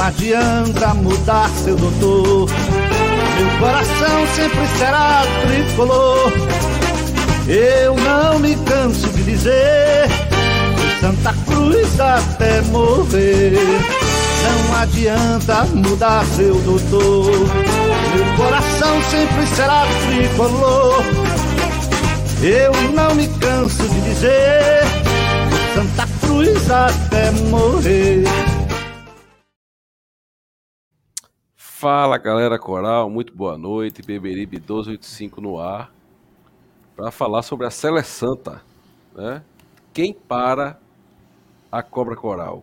Não adianta mudar seu doutor. Meu coração sempre será tricolor. Eu não me canso de dizer Santa Cruz até morrer. Não adianta mudar seu doutor. Meu coração sempre será tricolor. Eu não me canso de dizer Santa Cruz até morrer. Fala galera coral, muito boa noite. Beberibe 1285 no ar para falar sobre a Sele Santa, né? Quem para a cobra coral?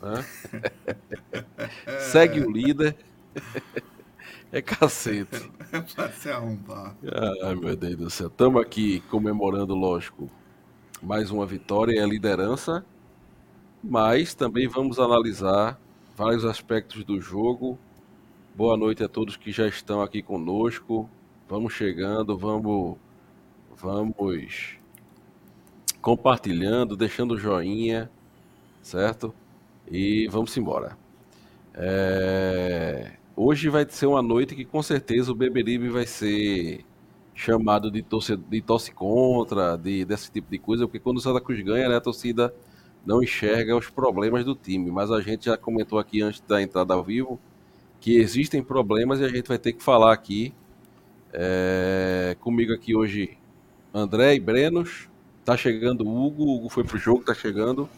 Né? Segue o líder. é cacete. É pra se arrombar. Ai meu Deus do céu. Estamos aqui comemorando, lógico, mais uma vitória e a liderança, mas também vamos analisar vários aspectos do jogo Boa noite a todos que já estão aqui conosco. Vamos chegando, vamos vamos compartilhando, deixando joinha, certo? E vamos embora. É... Hoje vai ser uma noite que com certeza o Beberibe vai ser chamado de, torce, de tosse contra, de, desse tipo de coisa, porque quando o Santa Cruz ganha, né, a torcida não enxerga os problemas do time. Mas a gente já comentou aqui antes da entrada ao vivo que existem problemas e a gente vai ter que falar aqui. É, comigo aqui hoje, André e Brenos. Tá chegando o Hugo, o Hugo foi pro jogo, tá chegando.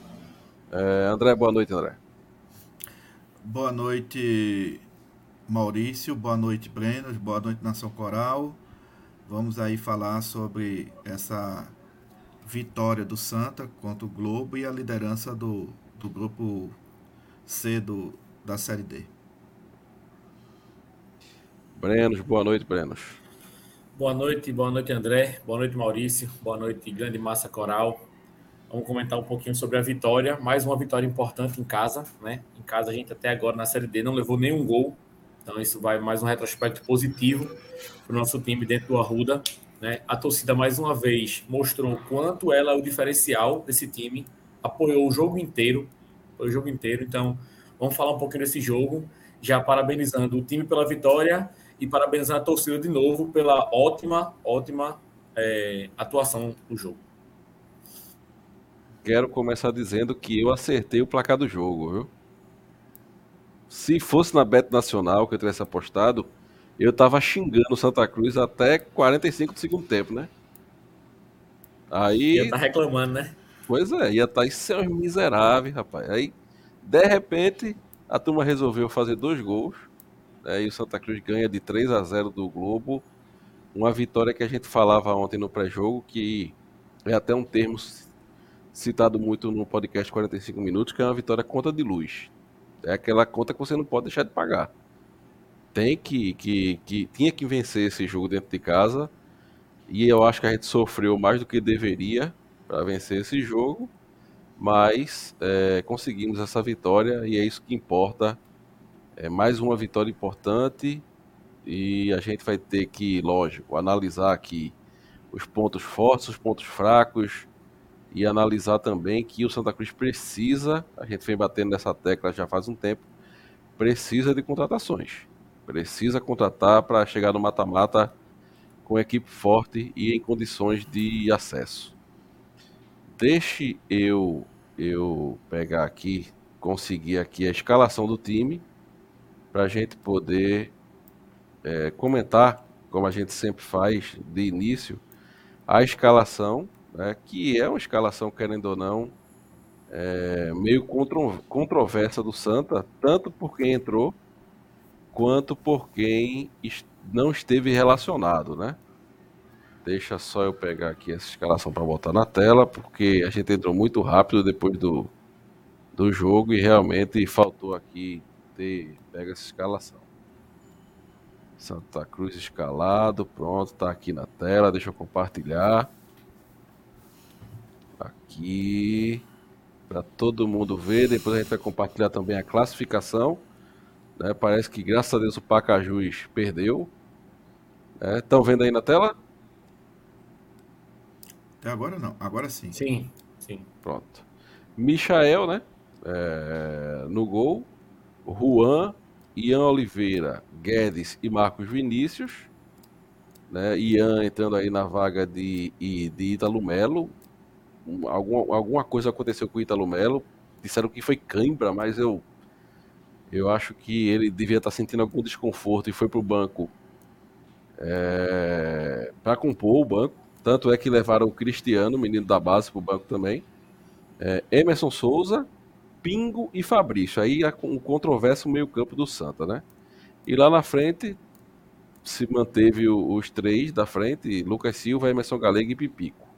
É, André, boa noite, André. Boa noite, Maurício. Boa noite, Brenos. Boa noite, Nação Coral. Vamos aí falar sobre essa vitória do Santa contra o Globo e a liderança do, do grupo C do, da Série D. Brenos, boa noite, Brenos. Boa noite, boa noite, André. Boa noite, Maurício. Boa noite, grande massa coral. Vamos comentar um pouquinho sobre a vitória. Mais uma vitória importante em casa, né? Em casa a gente até agora na Série D não levou nenhum gol. Então isso vai mais um retrospecto positivo para o nosso time dentro do Arruda. Né? A torcida mais uma vez mostrou quanto ela é o diferencial desse time. Apoiou o jogo inteiro. Foi o jogo inteiro. Então vamos falar um pouquinho desse jogo. Já parabenizando o time pela vitória e parabenizar a torcida de novo pela ótima, ótima é, atuação do jogo. Quero começar dizendo que eu acertei o placar do jogo, viu? Se fosse na Beto Nacional que eu tivesse apostado, eu tava xingando Santa Cruz até 45 do segundo tempo, né? Aí. Ia tá reclamando, né? Pois é, ia estar tá, isso é um miserável, rapaz. Aí, de repente, a turma resolveu fazer dois gols é, e o Santa Cruz ganha de 3 a 0 do Globo. Uma vitória que a gente falava ontem no pré-jogo, que é até um termo citado muito no podcast 45 minutos, que é uma vitória conta de luz. É aquela conta que você não pode deixar de pagar. Tem que, que, que tinha que vencer esse jogo dentro de casa. E eu acho que a gente sofreu mais do que deveria para vencer esse jogo. Mas é, conseguimos essa vitória e é isso que importa é mais uma vitória importante e a gente vai ter que, lógico, analisar aqui os pontos fortes, os pontos fracos e analisar também que o Santa Cruz precisa, a gente vem batendo nessa tecla já faz um tempo, precisa de contratações. Precisa contratar para chegar no mata-mata com equipe forte e em condições de acesso. Deixe eu eu pegar aqui, conseguir aqui a escalação do time para a gente poder é, comentar, como a gente sempre faz de início, a escalação, né, que é uma escalação, querendo ou não, é, meio contro, controversa do Santa, tanto por quem entrou, quanto por quem não esteve relacionado, né? Deixa só eu pegar aqui essa escalação para botar na tela, porque a gente entrou muito rápido depois do, do jogo e realmente faltou aqui ter pega essa escalação. Santa Cruz escalado, pronto, tá aqui na tela, deixa eu compartilhar. Aqui para todo mundo ver, depois a gente vai compartilhar também a classificação. Né? Parece que graças a Deus o Pacajus perdeu. Estão né? vendo aí na tela? Até agora não, agora sim. Sim, sim. Pronto. Michael, né? É, no gol. Juan, Ian Oliveira, Guedes e Marcos Vinícius. Né? Ian entrando aí na vaga de, de Ítalo Melo. Alguma, alguma coisa aconteceu com o Ítalo Melo. Disseram que foi cãibra, mas eu, eu acho que ele devia estar sentindo algum desconforto e foi para o banco é, para compor o banco. Tanto é que levaram o Cristiano, menino da base, para o banco também. É, Emerson Souza, Pingo e Fabrício. Aí um controverso meio-campo do Santa, né? E lá na frente se manteve os três da frente: Lucas Silva, Emerson Galega e Pipico.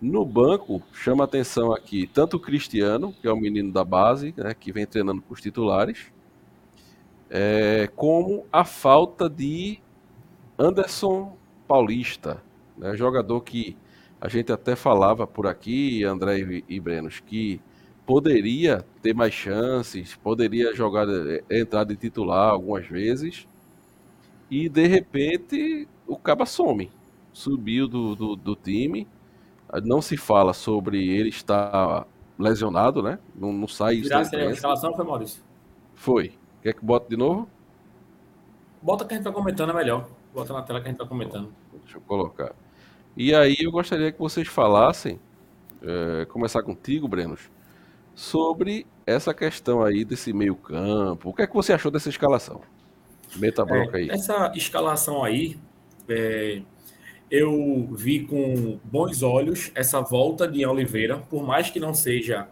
No banco, chama atenção aqui tanto o Cristiano, que é o menino da base, né, que vem treinando com os titulares, é, como a falta de Anderson Paulista, né, jogador que a gente até falava por aqui, André e Brenos, que poderia ter mais chances, poderia jogar, eh, entrar de titular algumas vezes, e de repente o Caba some, subiu do, do, do time, não se fala sobre ele estar lesionado, né? Não, não sai isso. a escalação foi Maurício? Foi. Quer que bote de novo? Bota que a gente tá comentando, é melhor. Bota na tela que a gente tá comentando. Deixa eu colocar. E aí eu gostaria que vocês falassem, é, começar contigo, Brenos, sobre essa questão aí desse meio campo. O que é que você achou dessa escalação? Meta bronca é, aí. Essa escalação aí, é, eu vi com bons olhos essa volta de Oliveira, por mais que não seja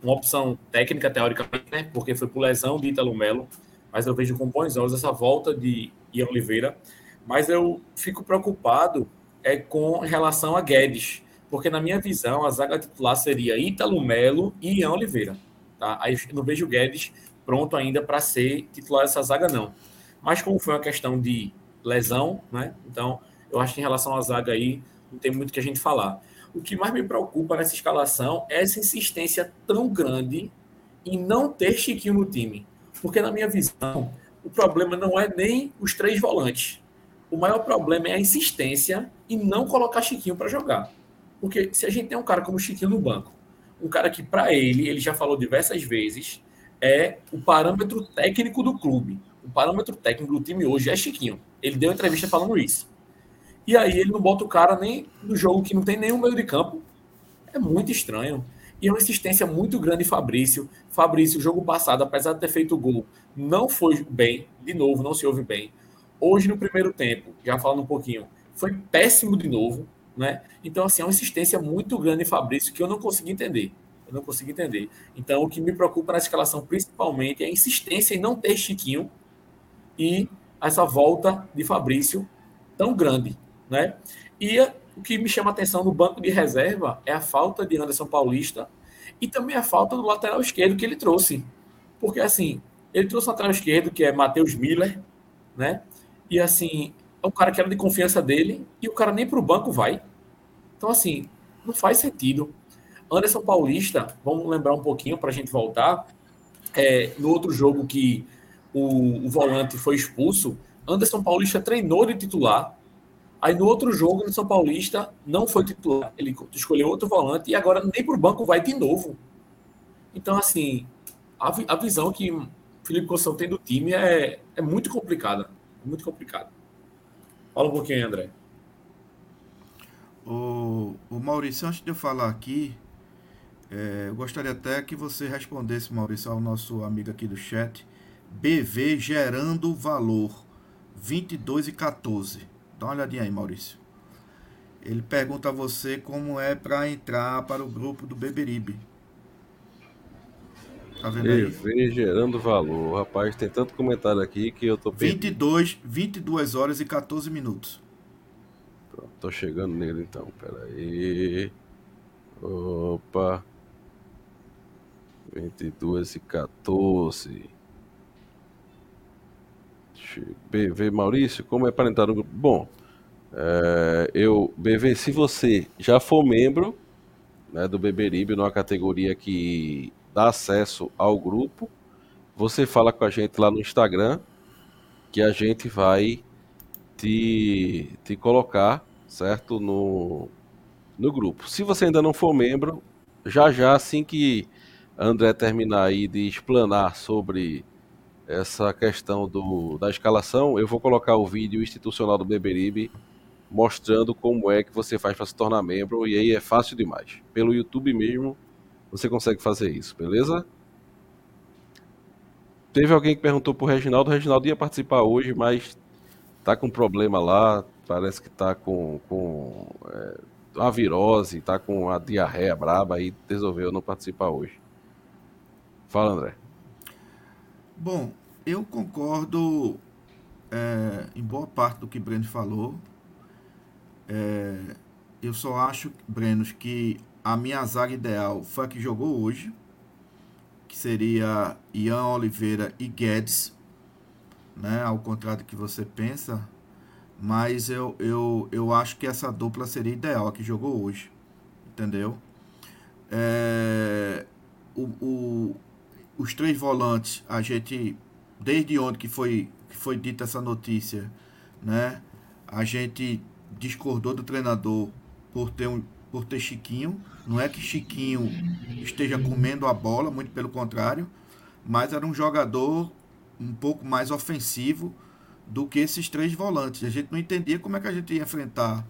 uma opção técnica, teoricamente, né, porque foi por lesão de Italo Melo, mas eu vejo com bons olhos essa volta de Ian Oliveira. Mas eu fico preocupado é com relação a Guedes, porque na minha visão a zaga titular seria Ítalo Melo e Ian Oliveira. Tá? Aí não vejo o Guedes pronto ainda para ser titular dessa zaga, não. Mas como foi uma questão de lesão, né? Então eu acho que em relação à zaga aí não tem muito que a gente falar. O que mais me preocupa nessa escalação é essa insistência tão grande em não ter Chiquinho no time. Porque, na minha visão, o problema não é nem os três volantes. O maior problema é a insistência em não colocar Chiquinho para jogar. Porque se a gente tem um cara como Chiquinho no banco, um cara que, para ele, ele já falou diversas vezes, é o parâmetro técnico do clube. O parâmetro técnico do time hoje é Chiquinho. Ele deu entrevista falando isso. E aí ele não bota o cara nem no jogo que não tem nenhum meio de campo. É muito estranho. E é uma insistência muito grande Fabrício. Fabrício, o jogo passado, apesar de ter feito o gol, não foi bem. De novo, não se ouve bem. Hoje, no primeiro tempo, já falando um pouquinho, foi péssimo de novo, né? Então, assim, é uma insistência muito grande em Fabrício que eu não consegui entender. Eu não consegui entender. Então, o que me preocupa na escalação, principalmente, é a insistência em não ter Chiquinho e essa volta de Fabrício tão grande, né? E o que me chama a atenção no banco de reserva é a falta de Anderson Paulista e também a falta do lateral esquerdo que ele trouxe. Porque, assim, ele trouxe o lateral esquerdo, que é Matheus Miller, né? E assim, é um cara que era de confiança dele e o cara nem para o banco vai. Então, assim, não faz sentido. Anderson Paulista, vamos lembrar um pouquinho para a gente voltar. É, no outro jogo que o, o, volante foi expulso, Anderson Paulista treinou de titular. Aí no outro jogo, Anderson Paulista não foi titular. Ele escolheu outro volante e agora nem para o banco vai de novo. Então, assim, a, a visão que Felipe Conceição tem do time é, é muito complicada muito complicado. Fala um pouquinho, André. O, o Maurício, antes de eu falar aqui, é, eu gostaria até que você respondesse, Maurício, ao nosso amigo aqui do chat. BV gerando valor 22 e 14. Dá uma olhadinha aí, Maurício. Ele pergunta a você como é para entrar para o grupo do Beberibe. Tá vendo aí? TV gerando valor. Rapaz, tem tanto comentário aqui que eu tô 22, 22 horas e 14 minutos. Tô chegando nele então. Pera aí. Opa. 22 e 14. BV Maurício, como é para entrar no grupo? Bom, é, eu, BV, se você já for membro né, do Beberibe, numa categoria que dá acesso ao grupo. Você fala com a gente lá no Instagram, que a gente vai te, te colocar, certo? No, no grupo. Se você ainda não for membro, já já, assim que André terminar aí de explanar sobre essa questão do, da escalação, eu vou colocar o vídeo institucional do Beberibe mostrando como é que você faz para se tornar membro, e aí é fácil demais. Pelo YouTube mesmo, você consegue fazer isso, beleza? Teve alguém que perguntou pro Reginaldo, o Reginaldo ia participar hoje, mas tá com problema lá, parece que tá com, com é, a virose, tá com a diarreia braba e resolveu não participar hoje. Fala, André. Bom, eu concordo é, em boa parte do que Breno falou. É, eu só acho, Brenos, que a minha zaga ideal foi a que jogou hoje, que seria Ian Oliveira e Guedes, né? Ao contrário do que você pensa, mas eu, eu, eu acho que essa dupla seria ideal, a que jogou hoje, entendeu? É, o, o, os três volantes, a gente, desde onde que foi, que foi dita essa notícia, né? A gente discordou do treinador por ter, um, por ter Chiquinho. Não é que Chiquinho esteja comendo a bola, muito pelo contrário, mas era um jogador um pouco mais ofensivo do que esses três volantes. A gente não entendia como é que a gente ia enfrentar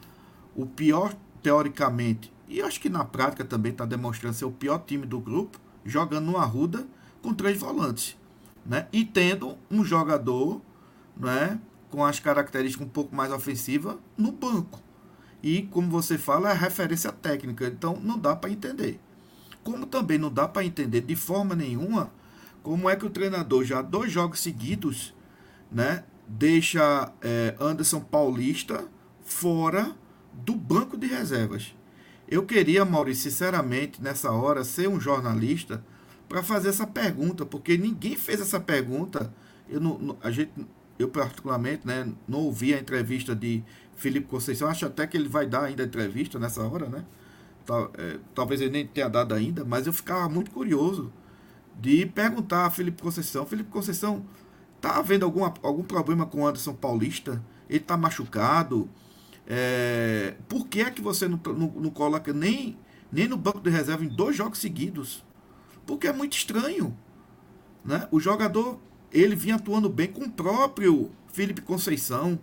o pior, teoricamente, e acho que na prática também está demonstrando ser o pior time do grupo, jogando no Arruda com três volantes. Né? E tendo um jogador né, com as características um pouco mais ofensivas no banco. E, como você fala, é referência técnica, então não dá para entender. Como também não dá para entender de forma nenhuma como é que o treinador, já dois jogos seguidos, né, deixa é, Anderson Paulista fora do banco de reservas. Eu queria, Maurício, sinceramente, nessa hora, ser um jornalista para fazer essa pergunta, porque ninguém fez essa pergunta. Eu não, a gente, eu particularmente, né, não ouvi a entrevista de Felipe Conceição. Acho até que ele vai dar ainda entrevista nessa hora, né? É, talvez ele nem tenha dado ainda, mas eu ficava muito curioso de perguntar a Felipe Conceição. Felipe Conceição, tá havendo algum, algum problema com o Anderson Paulista? Ele está machucado? É, por que é que você não, não, não coloca nem, nem no banco de reserva em dois jogos seguidos? Porque é muito estranho. Né? O jogador ele vinha atuando bem com o próprio Felipe Conceição.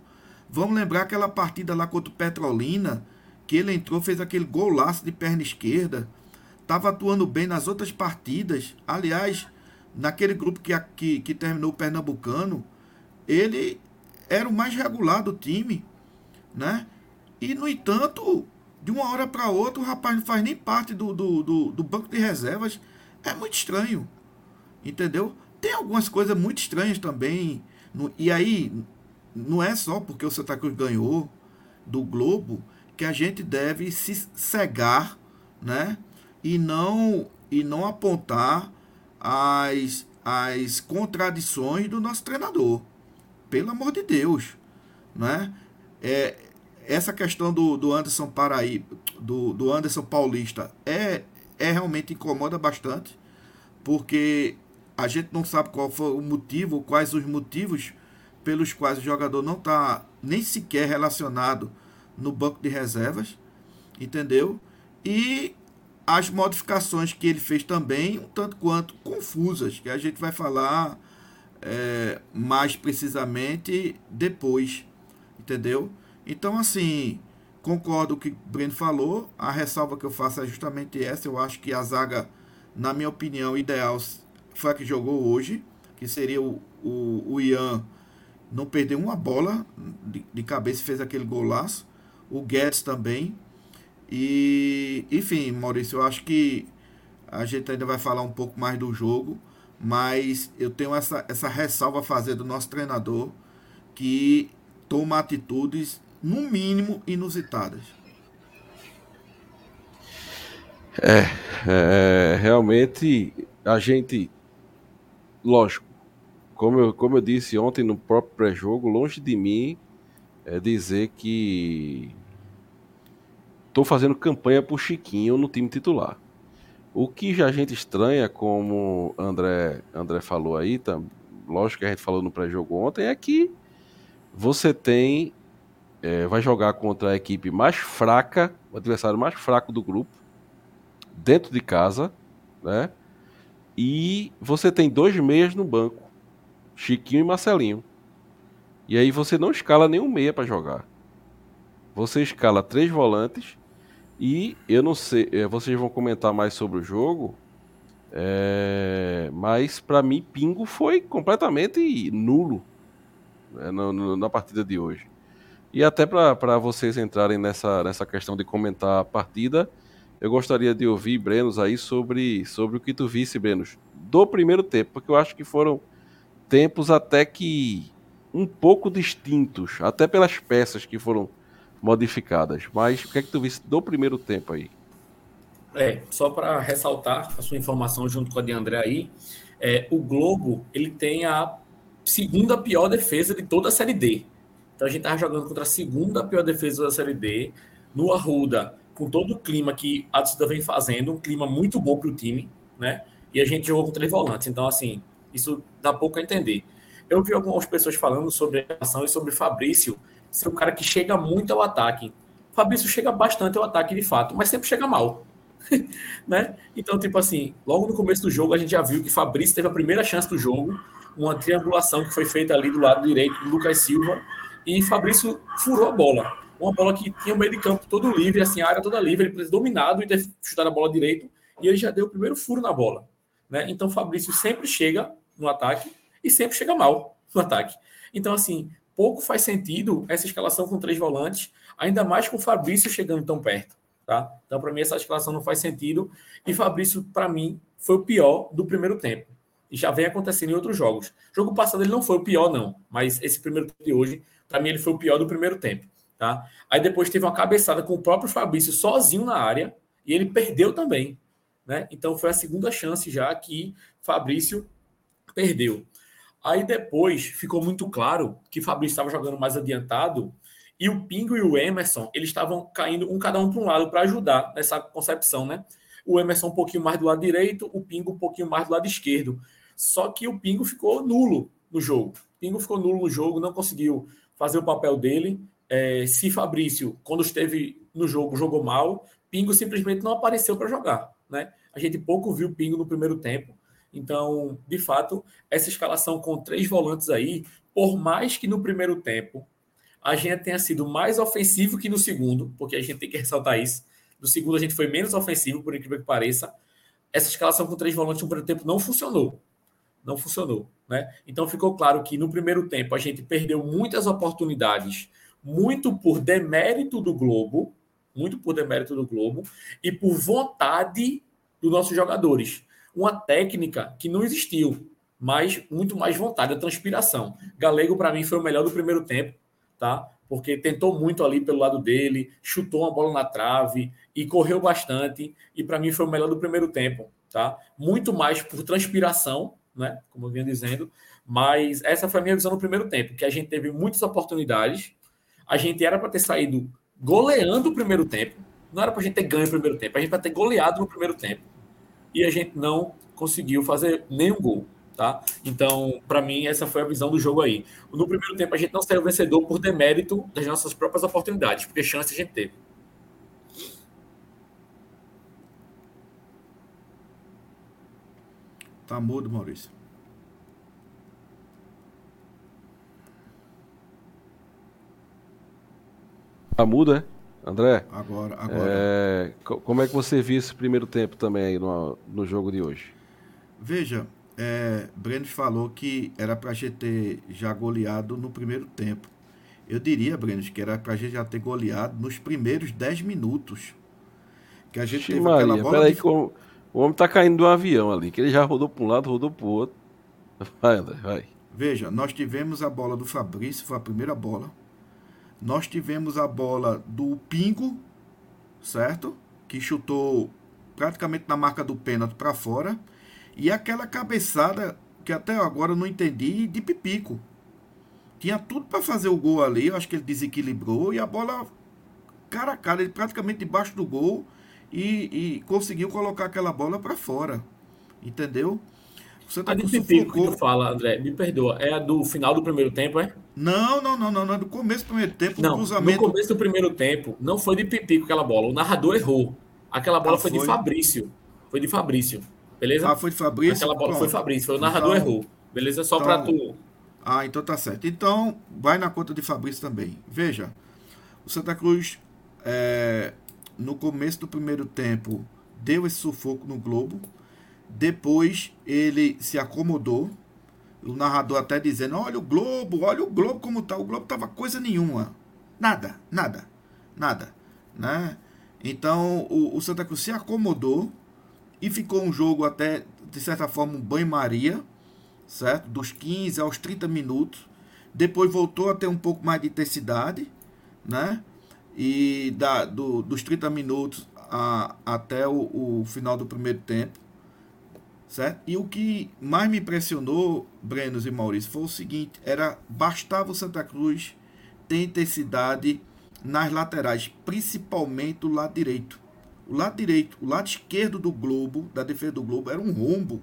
Vamos lembrar aquela partida lá contra o Petrolina, que ele entrou, fez aquele golaço de perna esquerda. Estava atuando bem nas outras partidas. Aliás, naquele grupo que, que, que terminou o Pernambucano, ele era o mais regular do time. Né? E, no entanto, de uma hora para outra, o rapaz não faz nem parte do, do, do, do banco de reservas. É muito estranho. Entendeu? Tem algumas coisas muito estranhas também. No, e aí, não é só porque o Santa Cruz ganhou do Globo que a gente deve se cegar, né? E não, e não apontar as, as contradições do nosso treinador. Pelo amor de Deus, né? É, essa questão do, do Anderson Paraíba, do, do Anderson Paulista, é, é realmente incomoda bastante, porque a gente não sabe qual foi o motivo, quais os motivos pelos quais o jogador não está nem sequer relacionado no banco de reservas, entendeu? E as modificações que ele fez também, um tanto quanto confusas, que a gente vai falar é, mais precisamente depois, entendeu? Então, assim, concordo com o que o Breno falou, a ressalva que eu faço é justamente essa, eu acho que a zaga, na minha opinião, ideal foi a que jogou hoje, que seria o, o, o Ian, não perdeu uma bola de, de cabeça fez aquele golaço. O Guedes também. E, enfim, Maurício, eu acho que a gente ainda vai falar um pouco mais do jogo, mas eu tenho essa, essa ressalva a fazer do nosso treinador, que toma atitudes, no mínimo, inusitadas. É, é realmente a gente lógico, como eu, como eu disse ontem no próprio pré-jogo, longe de mim é dizer que estou fazendo campanha por Chiquinho no time titular. O que já a gente estranha, como André, André falou aí, tá, lógico que a gente falou no pré-jogo ontem, é que você tem. É, vai jogar contra a equipe mais fraca, o adversário mais fraco do grupo, dentro de casa, né? E você tem dois meias no banco. Chiquinho e Marcelinho. E aí você não escala nenhum meia para jogar. Você escala três volantes e eu não sei, é, vocês vão comentar mais sobre o jogo, é, mas para mim Pingo foi completamente nulo né, na, na, partida de hoje. E até para vocês entrarem nessa, nessa questão de comentar a partida, eu gostaria de ouvir, Brenos, aí sobre, sobre o que tu visse, Brenos, do primeiro tempo, porque eu acho que foram tempos até que um pouco distintos, até pelas peças que foram modificadas. Mas o que é que tu visse do primeiro tempo aí? É, só para ressaltar a sua informação junto com a de André aí, é, o Globo ele tem a segunda pior defesa de toda a Série D. Então a gente estava jogando contra a segunda pior defesa da Série D, no Arruda, com todo o clima que a torcida vem fazendo, um clima muito bom para o time, né? E a gente jogou com três volantes. Então, assim, isso dá pouco a entender. Eu vi algumas pessoas falando sobre a ação e sobre Fabrício ser um cara que chega muito ao ataque. Fabrício chega bastante ao ataque de fato, mas sempre chega mal. né? Então, tipo assim, logo no começo do jogo a gente já viu que Fabrício teve a primeira chance do jogo, uma triangulação que foi feita ali do lado direito do Lucas Silva, e Fabrício furou a bola. Uma bola que tinha o meio de campo todo livre, assim, a área toda livre, ele precisou dominado e ter chutado a bola direito, e ele já deu o primeiro furo na bola. Né? Então, Fabrício sempre chega no ataque e sempre chega mal no ataque. Então, assim, pouco faz sentido essa escalação com três volantes, ainda mais com o Fabrício chegando tão perto. Tá? Então, para mim, essa escalação não faz sentido. E Fabrício, para mim, foi o pior do primeiro tempo. E já vem acontecendo em outros jogos. Jogo passado ele não foi o pior, não. Mas esse primeiro tempo de hoje, para mim, ele foi o pior do primeiro tempo. Tá? Aí depois teve uma cabeçada com o próprio Fabrício sozinho na área. E ele perdeu também. Né? Então foi a segunda chance já que Fabrício perdeu. Aí depois ficou muito claro que Fabrício estava jogando mais adiantado e o Pingo e o Emerson, eles estavam caindo um cada um para um lado para ajudar nessa concepção, né? O Emerson um pouquinho mais do lado direito, o Pingo um pouquinho mais do lado esquerdo. Só que o Pingo ficou nulo no jogo. O Pingo ficou nulo no jogo, não conseguiu fazer o papel dele. É, se Fabrício, quando esteve no jogo, jogou mal, Pingo simplesmente não apareceu para jogar, né? A gente pouco viu Pingo no primeiro tempo. Então, de fato, essa escalação com três volantes aí, por mais que no primeiro tempo a gente tenha sido mais ofensivo que no segundo, porque a gente tem que ressaltar isso. No segundo a gente foi menos ofensivo, por incrível que pareça. Essa escalação com três volantes no primeiro tempo não funcionou. Não funcionou, né? Então ficou claro que no primeiro tempo a gente perdeu muitas oportunidades, muito por demérito do Globo, muito por demérito do Globo e por vontade dos nossos jogadores uma técnica que não existiu, mas muito mais vontade, a transpiração. Galego, para mim, foi o melhor do primeiro tempo, tá? Porque tentou muito ali pelo lado dele, chutou uma bola na trave e correu bastante. E para mim foi o melhor do primeiro tempo, tá? Muito mais por transpiração, né? Como eu vinha dizendo. Mas essa foi a minha visão no primeiro tempo, que a gente teve muitas oportunidades. A gente era para ter saído goleando o primeiro tempo. Não era para a gente ter ganho o primeiro tempo, a gente para ter goleado no primeiro tempo e a gente não conseguiu fazer nenhum gol. Tá? Então, para mim, essa foi a visão do jogo aí. No primeiro tempo, a gente não saiu vencedor por demérito das nossas próprias oportunidades, porque chance a gente teve. Tá mudo, Maurício. Tá mudo, é? André? Agora, agora. É, como é que você viu esse primeiro tempo também aí no, no jogo de hoje? Veja, é, Breno falou que era para a gente ter já goleado no primeiro tempo. Eu diria, Breno, que era para a gente já ter goleado nos primeiros 10 minutos. Que a gente Ixi, teve Maria, aquela bola. Peraí, de... que o, o homem tá caindo do avião ali, que ele já rodou para um lado, rodou para o outro. Vai, André, vai. Veja, nós tivemos a bola do Fabrício, foi a primeira bola. Nós tivemos a bola do Pingo, certo? Que chutou praticamente na marca do pênalti para fora. E aquela cabeçada que até agora eu não entendi de Pipico. Tinha tudo para fazer o gol ali, eu acho que ele desequilibrou e a bola cara a cara, ele praticamente debaixo do gol e, e conseguiu colocar aquela bola para fora. Entendeu? Você tá a de Pipico que tu fala, André, me perdoa, é a do final do primeiro tempo, é? Não, não, não, não, não é do começo do primeiro tempo, não, cruzamento. No começo do primeiro tempo, não foi de Pipico aquela bola, o narrador errou. Aquela bola ah, foi, foi, de Fabrício. Foi de Fabrício. Beleza? Ah, foi de Fabrício? Aquela bola Pronto. foi Fabrício, foi o narrador então, errou. Beleza? Só então, para tu Ah, então tá certo. Então, vai na conta de Fabrício também. Veja, o Santa Cruz, é, no começo do primeiro tempo, deu esse sufoco no Globo. Depois, ele se acomodou. O narrador até dizendo: Olha o Globo, olha o Globo como tá. O Globo tava coisa nenhuma. Nada, nada, nada. Né? Então, o, o Santa Cruz se acomodou e ficou um jogo até, de certa forma, um banho-maria certo? Dos 15 aos 30 minutos. Depois voltou a ter um pouco mais de intensidade, né? E da, do, dos 30 minutos a, até o, o final do primeiro tempo, certo? E o que mais me impressionou, Brenos e Maurício, foi o seguinte: era bastava o Santa Cruz ter intensidade nas laterais, principalmente o lado direito. O lado direito, o lado esquerdo do Globo, da defesa do Globo, era um rombo.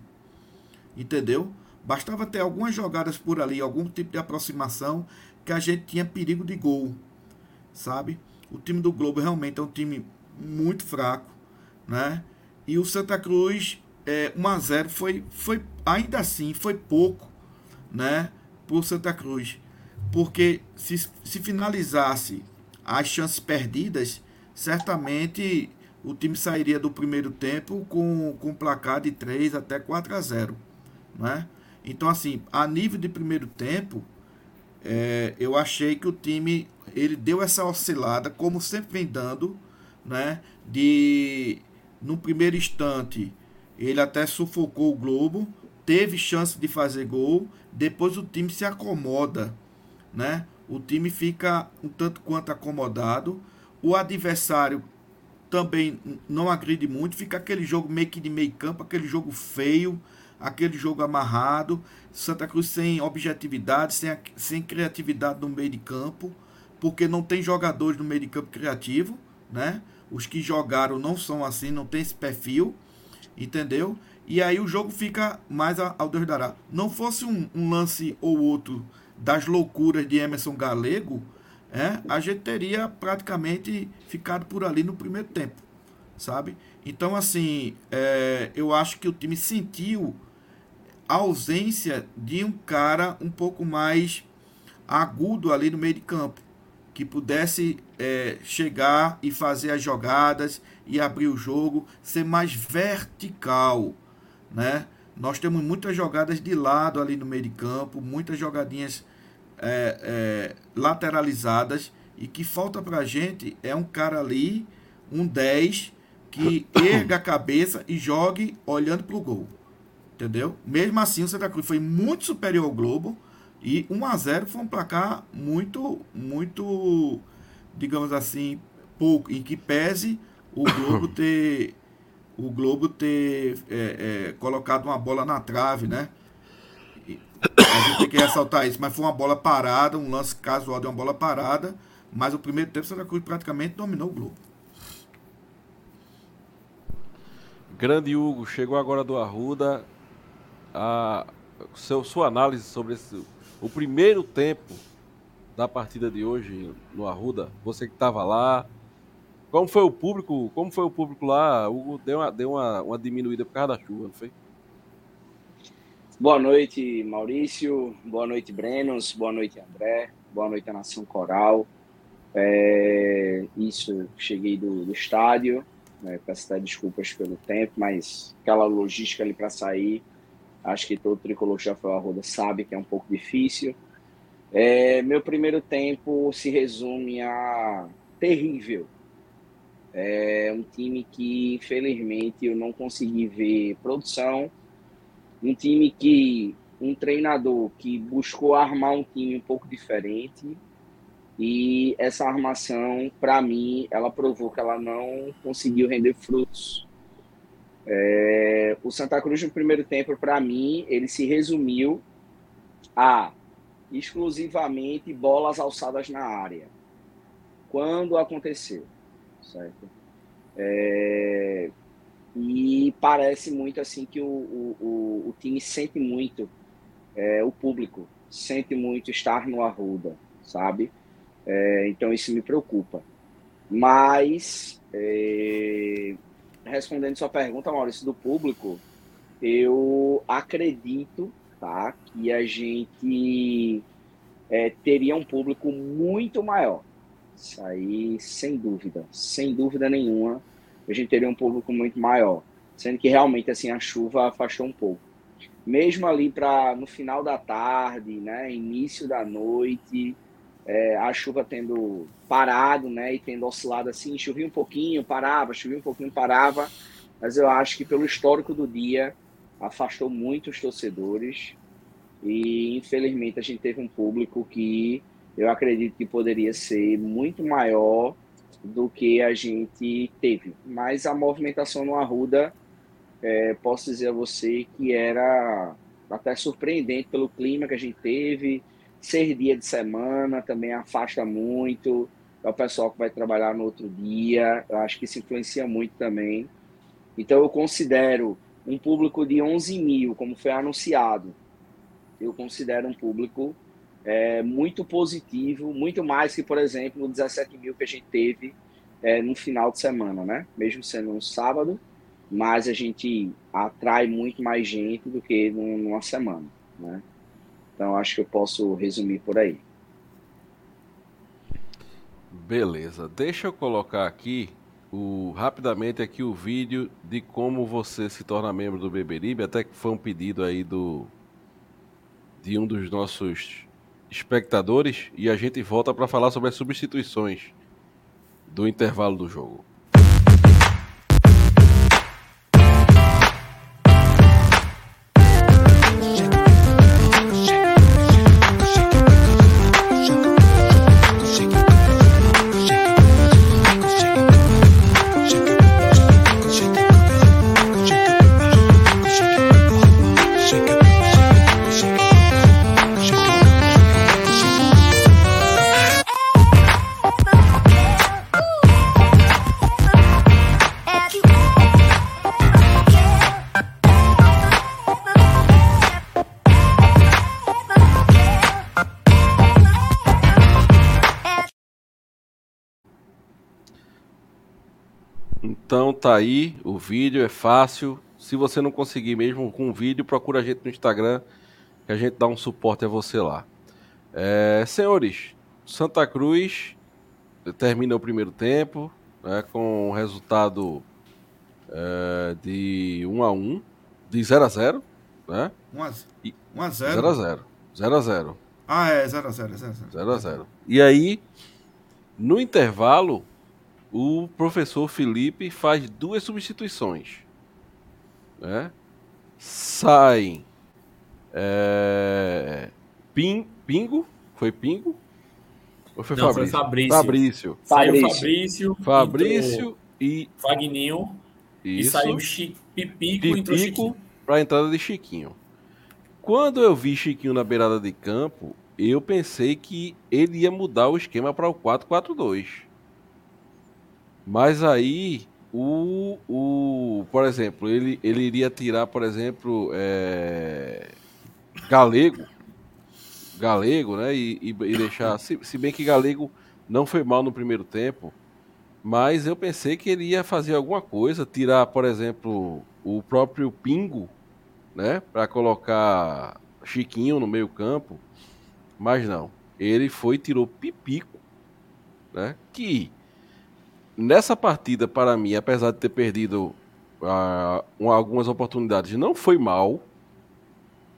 Entendeu? Bastava ter algumas jogadas por ali, algum tipo de aproximação, que a gente tinha perigo de gol, sabe? O time do Globo realmente é um time muito fraco, né? E o Santa Cruz, é, 1 a 0 foi, foi ainda assim, foi pouco, né? Por Santa Cruz. Porque se, se finalizasse as chances perdidas, certamente o time sairia do primeiro tempo com, com placar de 3 até 4 a 0, né? Então, assim, a nível de primeiro tempo, é, eu achei que o time ele deu essa oscilada, como sempre vem dando, né? De no primeiro instante ele até sufocou o Globo, teve chance de fazer gol, depois o time se acomoda, né? O time fica um tanto quanto acomodado, o adversário também não agride muito, fica aquele jogo meio que de meio campo, aquele jogo feio, aquele jogo amarrado, Santa Cruz sem objetividade, sem, sem criatividade no meio de campo, porque não tem jogadores no meio de campo criativo, né? Os que jogaram não são assim, não tem esse perfil, entendeu? E aí o jogo fica mais ao Deus dará. Não fosse um, um lance ou outro das loucuras de Emerson Galego, é, a gente teria praticamente ficado por ali no primeiro tempo, sabe? Então, assim, é, eu acho que o time sentiu a ausência de um cara um pouco mais agudo ali no meio de campo, que pudesse é, chegar e fazer as jogadas e abrir o jogo, ser mais vertical, né? Nós temos muitas jogadas de lado ali no meio de campo, muitas jogadinhas é, é, lateralizadas e que falta para a gente é um cara ali, um 10, que erga a cabeça e jogue olhando para o gol. Entendeu? Mesmo assim, o Santa Cruz foi muito superior ao Globo. E 1 a 0 foi um placar muito, muito, digamos assim, pouco, em que pese o Globo ter, o Globo ter é, é, colocado uma bola na trave, né? E a gente tem que ressaltar isso, mas foi uma bola parada, um lance casual de uma bola parada, mas o primeiro tempo o Santa Cruz praticamente dominou o Globo. Grande Hugo, chegou agora do Arruda, a seu, sua análise sobre esse, o primeiro tempo da partida de hoje no Arruda. Você que estava lá, como foi o público? Como foi o público lá? O deu uma, deu uma, uma diminuída por causa da chuva, não foi? Boa noite, Maurício. Boa noite, Brenos. Boa noite, André. Boa noite, Nação Coral. É, isso, cheguei do, do estádio. Né, peço até desculpas pelo tempo, mas aquela logística ali para sair Acho que todo tricolor que já foi sabe que é um pouco difícil. É, meu primeiro tempo se resume a terrível. É um time que, infelizmente, eu não consegui ver produção. Um time que, um treinador que buscou armar um time um pouco diferente. E essa armação, para mim, ela provou que ela não conseguiu render frutos. É, o Santa Cruz no primeiro tempo, para mim, ele se resumiu a exclusivamente bolas alçadas na área. Quando aconteceu, certo? É, e parece muito assim que o, o, o time sente muito, é, o público sente muito estar no Arruda, sabe? É, então isso me preocupa. Mas é, respondendo sua pergunta, Maurício, do público, eu acredito tá? Que a gente é, teria um público muito maior. Isso aí, sem dúvida, sem dúvida nenhuma, a gente teria um público muito maior. Sendo que realmente assim a chuva afastou um pouco. Mesmo ali para no final da tarde, né, início da noite, é, a chuva tendo parado, né, e tendo oscilado assim, chovia um pouquinho, parava, chovia um pouquinho, parava, mas eu acho que pelo histórico do dia afastou muito os torcedores e infelizmente a gente teve um público que eu acredito que poderia ser muito maior do que a gente teve. Mas a movimentação no Arruda, é, posso dizer a você que era até surpreendente pelo clima que a gente teve. Ser dia de semana também afasta muito. É o pessoal que vai trabalhar no outro dia. Eu acho que isso influencia muito também. Então eu considero um público de 11 mil, como foi anunciado, eu considero um público é, muito positivo, muito mais que, por exemplo, o 17 mil que a gente teve é, no final de semana, né? Mesmo sendo um sábado, mas a gente atrai muito mais gente do que numa semana, né? Então acho que eu posso resumir por aí. Beleza, deixa eu colocar aqui o, rapidamente aqui o vídeo de como você se torna membro do Beberibe, até que foi um pedido aí do de um dos nossos espectadores e a gente volta para falar sobre as substituições do intervalo do jogo. Tá aí o vídeo, é fácil. Se você não conseguir mesmo com o vídeo, procura a gente no Instagram, que a gente dá um suporte a você lá. É, senhores, Santa Cruz termina o primeiro tempo né, com um resultado é, de 1 a 1 de 0 a 0 né? 1 a 0 0 a 0 0 a 0 Ah, é, 0 a 0 0 a 0 0 a 0 E aí, no intervalo, o professor Felipe faz duas substituições. Né? Sai é, Pin, Pingo, foi Pingo? Ou foi Não, Fabrício? Foi Fabrício. Fabrício. Saiu Fabrício. Fabrício e. Fagninho. Isso. E saiu Chico, Pipico, Pipico para a entrada de Chiquinho. Quando eu vi Chiquinho na beirada de campo, eu pensei que ele ia mudar o esquema para o 4-4-2. Mas aí, o, o, por exemplo, ele, ele iria tirar, por exemplo, é, Galego, Galego, né? E, e, e deixar. Se, se, bem que Galego não foi mal no primeiro tempo, mas eu pensei que ele ia fazer alguma coisa, tirar, por exemplo, o próprio Pingo, né? Para colocar Chiquinho no meio-campo, mas não. Ele foi tirou Pipico, né? Que nessa partida, para mim, apesar de ter perdido uh, algumas oportunidades, não foi mal.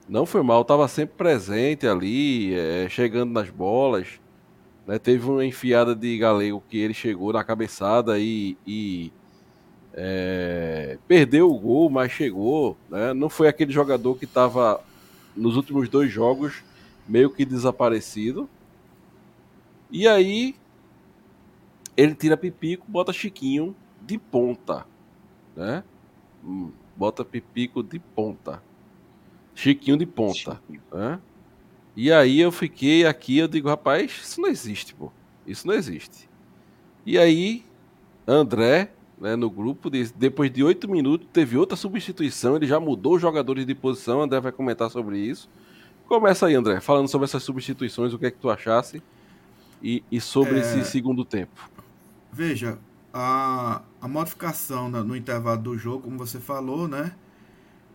Não foi mal, estava sempre presente ali, é, chegando nas bolas. Né? Teve uma enfiada de Galego que ele chegou na cabeçada e, e é, perdeu o gol, mas chegou. Né? Não foi aquele jogador que estava nos últimos dois jogos meio que desaparecido. E aí ele tira Pipico, bota Chiquinho de ponta, né? Hum, bota Pipico de ponta. Chiquinho de ponta, né? E aí eu fiquei aqui, eu digo, rapaz, isso não existe, pô. Isso não existe. E aí, André, né, no grupo, depois de oito minutos, teve outra substituição, ele já mudou os jogadores de posição, André vai comentar sobre isso. Começa aí, André, falando sobre essas substituições, o que é que tu achasse e, e sobre é... esse segundo tempo. Veja, a, a modificação no, intervalo do jogo, como você falou, né?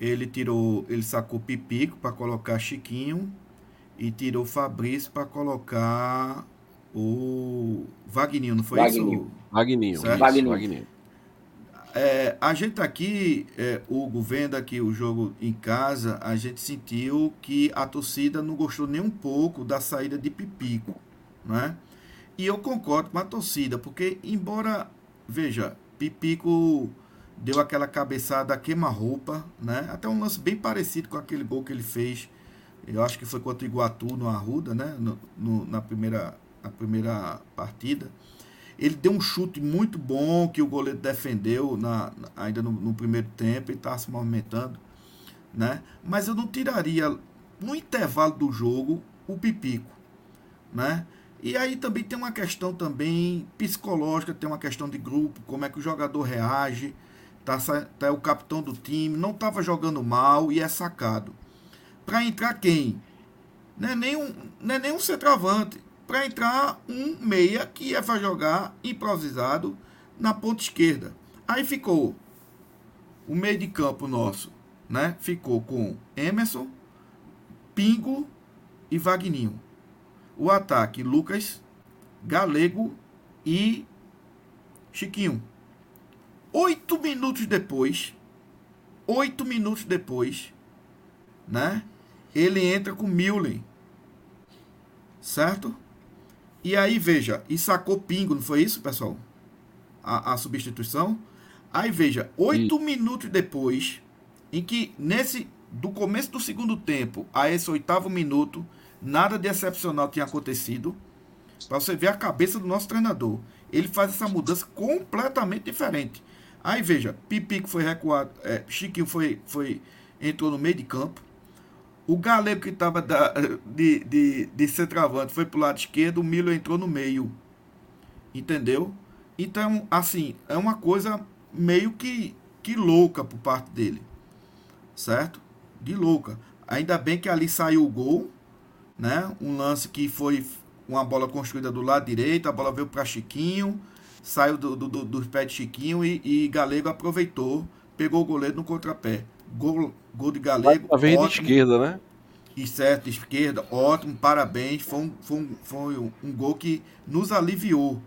ele tirou, ele sacou Pipico para colocar Chiquinho e tirou Fabrício para colocar o Vagninho, não foi Vagninho. isso? Vagninho. Certo? Vagninho. Vagninho. É, a gente aqui, é, Hugo, vendo aqui o jogo em casa, a gente sentiu que a torcida não gostou nem um pouco da saída de Pipico, né? E eu concordo com a torcida, porque embora, veja, Pipico deu aquela cabeçada queima-roupa, né? Até um lance bem parecido com aquele gol que ele fez, eu acho que foi contra o Iguatu no Arruda, né? No, no, na primeira, a primeira partida. Ele deu um chute muito bom que o goleiro defendeu na, ainda no, no primeiro tempo e está se movimentando. Né? Mas eu não tiraria no intervalo do jogo o Pipico. Né? E aí também tem uma questão também psicológica, tem uma questão de grupo, como é que o jogador reage. Tá, tá o capitão do time, não estava jogando mal e é sacado. Para entrar quem? Não é nem um, não é nem um centroavante para entrar um meia que ia jogar improvisado na ponta esquerda. Aí ficou o meio de campo nosso, né? Ficou com Emerson, Pingo e Vagninho. O ataque Lucas, Galego e Chiquinho. Oito minutos depois, oito minutos depois, né? Ele entra com Millen, certo? E aí, veja, e sacou pingo, não foi isso, pessoal? A, a substituição. Aí, veja, oito minutos depois, em que nesse, do começo do segundo tempo a esse oitavo minuto, nada de excepcional tinha acontecido. Para você ver a cabeça do nosso treinador. Ele faz essa mudança completamente diferente. Aí, veja, Pipico foi recuado, é, Chiquinho foi, foi, entrou no meio de campo. O Galego que estava de, de, de centroavante foi para o lado esquerdo, o Milo entrou no meio. Entendeu? Então, assim, é uma coisa meio que, que louca por parte dele. Certo? De louca. Ainda bem que ali saiu o gol, né? Um lance que foi uma bola construída do lado direito, a bola veio para Chiquinho, saiu do, do, do, dos pés de Chiquinho e, e Galego aproveitou, pegou o goleiro no contrapé. Gol, gol de Galego. A vez de esquerda, né? E certo, esquerda, ótimo, parabéns. Foi um, foi, um, foi um, um gol que nos aliviou.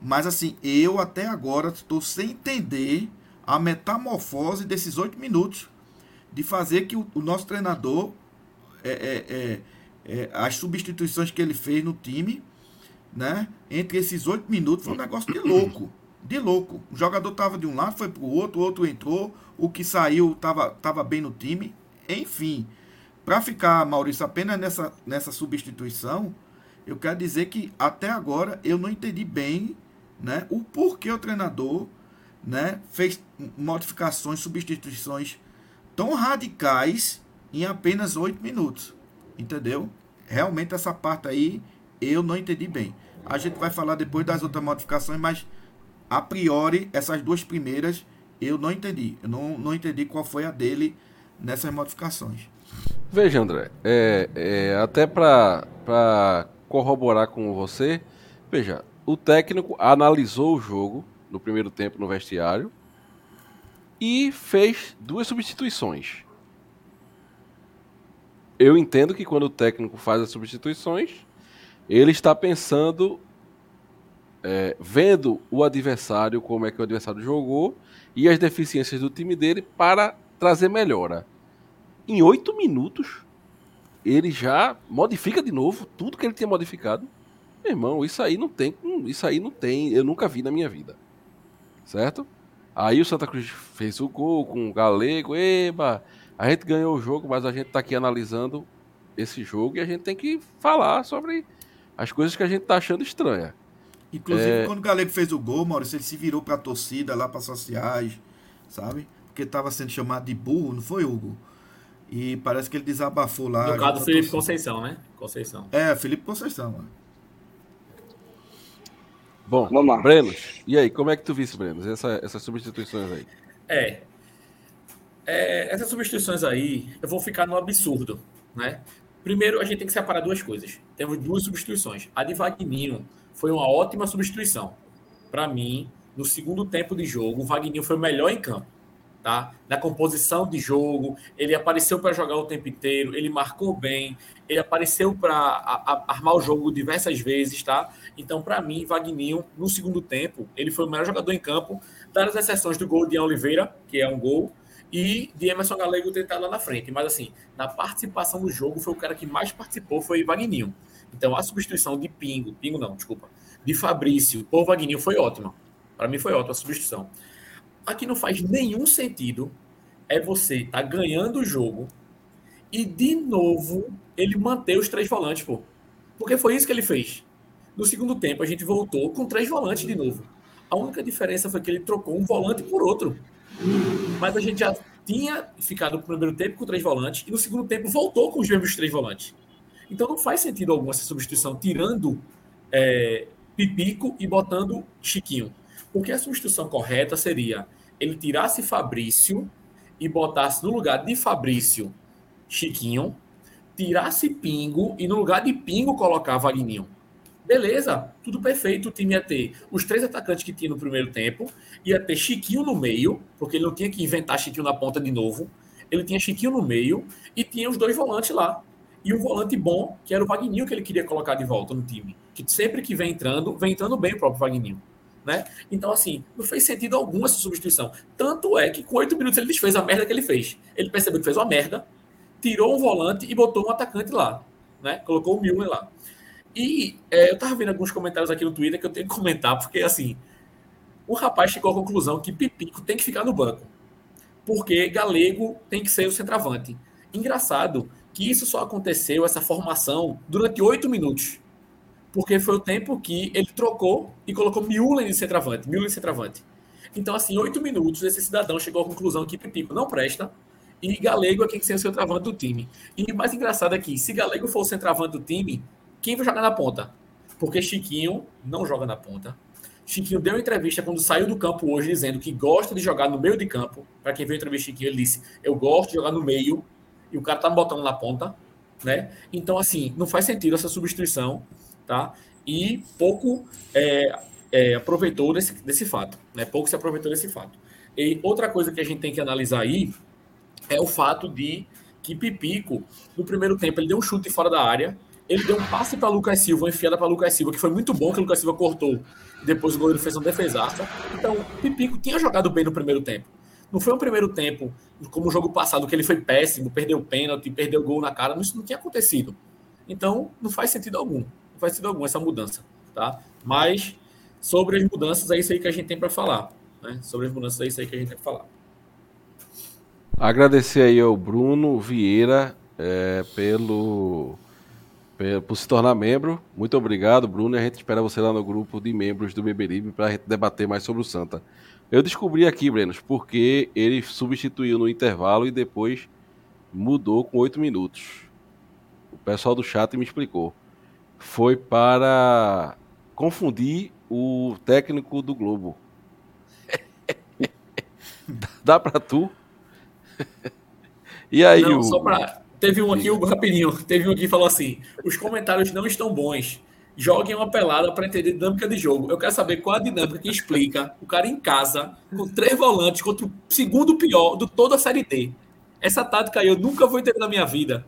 Mas assim, eu até agora estou sem entender a metamorfose desses oito minutos de fazer que o, o nosso treinador, é, é, é, é, as substituições que ele fez no time, né? Entre esses oito minutos foi um negócio de louco de louco. O jogador tava de um lado, foi pro outro, o outro entrou, o que saiu tava, tava bem no time. Enfim, para ficar, Maurício, apenas nessa, nessa substituição, eu quero dizer que até agora eu não entendi bem né, o porquê o treinador né, fez modificações, substituições tão radicais em apenas oito minutos. Entendeu? Realmente essa parte aí eu não entendi bem. A gente vai falar depois das outras modificações, mas a priori, essas duas primeiras eu não entendi. Eu não, não entendi qual foi a dele nessas modificações. Veja, André, é, é, até para corroborar com você, veja, o técnico analisou o jogo no primeiro tempo no vestiário e fez duas substituições. Eu entendo que quando o técnico faz as substituições, ele está pensando é, vendo o adversário, como é que o adversário jogou e as deficiências do time dele para trazer melhora. Em oito minutos, ele já modifica de novo tudo que ele tinha modificado. Meu irmão, isso aí não tem, isso aí não tem, eu nunca vi na minha vida. Certo? Aí o Santa Cruz fez o gol com o Galego, eba, a gente ganhou o jogo, mas a gente está aqui analisando esse jogo e a gente tem que falar sobre as coisas que a gente está achando estranha. Inclusive, é... quando o Galego fez o gol, Maurício, ele se virou pra torcida lá, para sociais, sabe? Porque tava sendo chamado de burro, não foi, Hugo? E parece que ele desabafou lá. No caso do Felipe Conceição, né? Conceição. É, Felipe Conceição, mano. Bom, Vamos lá. Brenos, e aí, como é que tu viste, Brenos, essa, essas substituições aí? É, é, essas substituições aí, eu vou ficar no absurdo, né? Primeiro, a gente tem que separar duas coisas. Temos duas substituições. A de Vagninho, foi uma ótima substituição. Para mim, no segundo tempo de jogo, o Wagner foi o melhor em campo. tá? Na composição de jogo, ele apareceu para jogar o tempo inteiro, ele marcou bem, ele apareceu para armar o jogo diversas vezes, tá? Então, para mim, Vagninho, no segundo tempo, ele foi o melhor jogador em campo, dadas as exceções do gol de Oliveira, que é um gol, e de Emerson Galego tentar lá na frente. Mas, assim, na participação do jogo, foi o cara que mais participou, foi Vagninho. Então, a substituição de Pingo, Pingo não, desculpa, de Fabrício por Vagninho foi ótima. Para mim foi ótima a substituição. Aqui não faz nenhum sentido é você tá ganhando o jogo e de novo ele manter os três volantes, pô. Porque foi isso que ele fez. No segundo tempo a gente voltou com três volantes de novo. A única diferença foi que ele trocou um volante por outro. Mas a gente já tinha ficado no primeiro tempo com três volantes e no segundo tempo voltou com os mesmos três volantes. Então não faz sentido algum essa substituição, tirando é, Pipico e botando Chiquinho. Porque a substituição correta seria ele tirasse Fabrício e botasse no lugar de Fabrício Chiquinho, tirasse Pingo e no lugar de Pingo colocar Vagninho. Beleza, tudo perfeito. O time ia ter os três atacantes que tinha no primeiro tempo, ia ter Chiquinho no meio, porque ele não tinha que inventar Chiquinho na ponta de novo. Ele tinha Chiquinho no meio e tinha os dois volantes lá. E um volante bom, que era o Vagninho que ele queria colocar de volta no time. Que sempre que vem entrando, vem entrando bem o próprio Vagninho. Né? Então, assim, não fez sentido algum essa substituição. Tanto é que com oito minutos ele desfez a merda que ele fez. Ele percebeu que fez uma merda, tirou um volante e botou um atacante lá. Né? Colocou o Milner lá. E é, eu tava vendo alguns comentários aqui no Twitter que eu tenho que comentar, porque assim, o rapaz chegou à conclusão que Pipico tem que ficar no banco. Porque Galego tem que ser o centroavante. Engraçado que isso só aconteceu, essa formação, durante oito minutos. Porque foi o tempo que ele trocou e colocou Miulen de centroavante. Miulen de centroavante. Então, assim, oito minutos, esse cidadão chegou à conclusão que Pipico não presta e Galego é quem tem que ser o centroavante do time. E mais engraçado é que, se Galego for o centroavante do time, quem vai jogar na ponta? Porque Chiquinho não joga na ponta. Chiquinho deu entrevista quando saiu do campo hoje dizendo que gosta de jogar no meio de campo. Para quem viu a entrevista Chiquinho, ele disse: Eu gosto de jogar no meio e o cara tá botando na ponta, né? Então, assim, não faz sentido essa substituição, tá? E pouco é, é, aproveitou desse, desse fato, né? Pouco se aproveitou desse fato. E outra coisa que a gente tem que analisar aí é o fato de que Pipico, no primeiro tempo, ele deu um chute fora da área, ele deu um passe para Lucas Silva, uma enfiada para Lucas Silva, que foi muito bom que o Lucas Silva cortou. Depois o goleiro fez um defesaça. Então, Pipico tinha jogado bem no primeiro tempo. Não foi um primeiro tempo, como o jogo passado, que ele foi péssimo, perdeu pênalti, perdeu gol na cara. Isso não tinha acontecido. Então, não faz sentido algum. Não faz sentido algum essa mudança. Tá? Mas, sobre as mudanças, é isso aí que a gente tem para falar. Né? Sobre as mudanças, é isso aí que a gente tem para falar. Agradecer aí ao Bruno Vieira é, pelo por se tornar membro. Muito obrigado, Bruno. A gente espera você lá no grupo de membros do Beberibe para a gente debater mais sobre o Santa. Eu descobri aqui, Brenos, porque ele substituiu no intervalo e depois mudou com oito minutos. O pessoal do chat me explicou. Foi para confundir o técnico do Globo. Dá para tu? e aí, Não, o... só para Teve um aqui, o rapidinho, teve um aqui que falou assim: os comentários não estão bons joguem uma pelada para entender dinâmica de jogo. Eu quero saber qual a dinâmica que explica o cara em casa, com três volantes, contra o segundo pior de toda a Série D. Essa tática aí eu nunca vou entender na minha vida.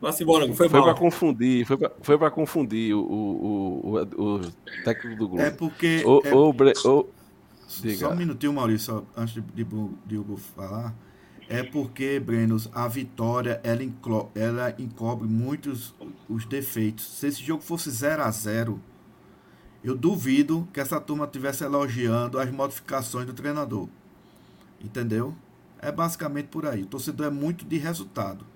Mas embora, foi Foi para confundir, foi pra, foi para confundir o, o, o, o, técnico do Globo. É porque. O, é... O, o, Só um minutinho, Maurício, antes de, de, de Hugo falar é porque, Brenos, a vitória ela, ela encobre muitos os defeitos. Se esse jogo fosse 0 a 0 eu duvido que essa turma estivesse elogiando as modificações do treinador. Entendeu? É basicamente por aí. O torcedor é muito de resultado.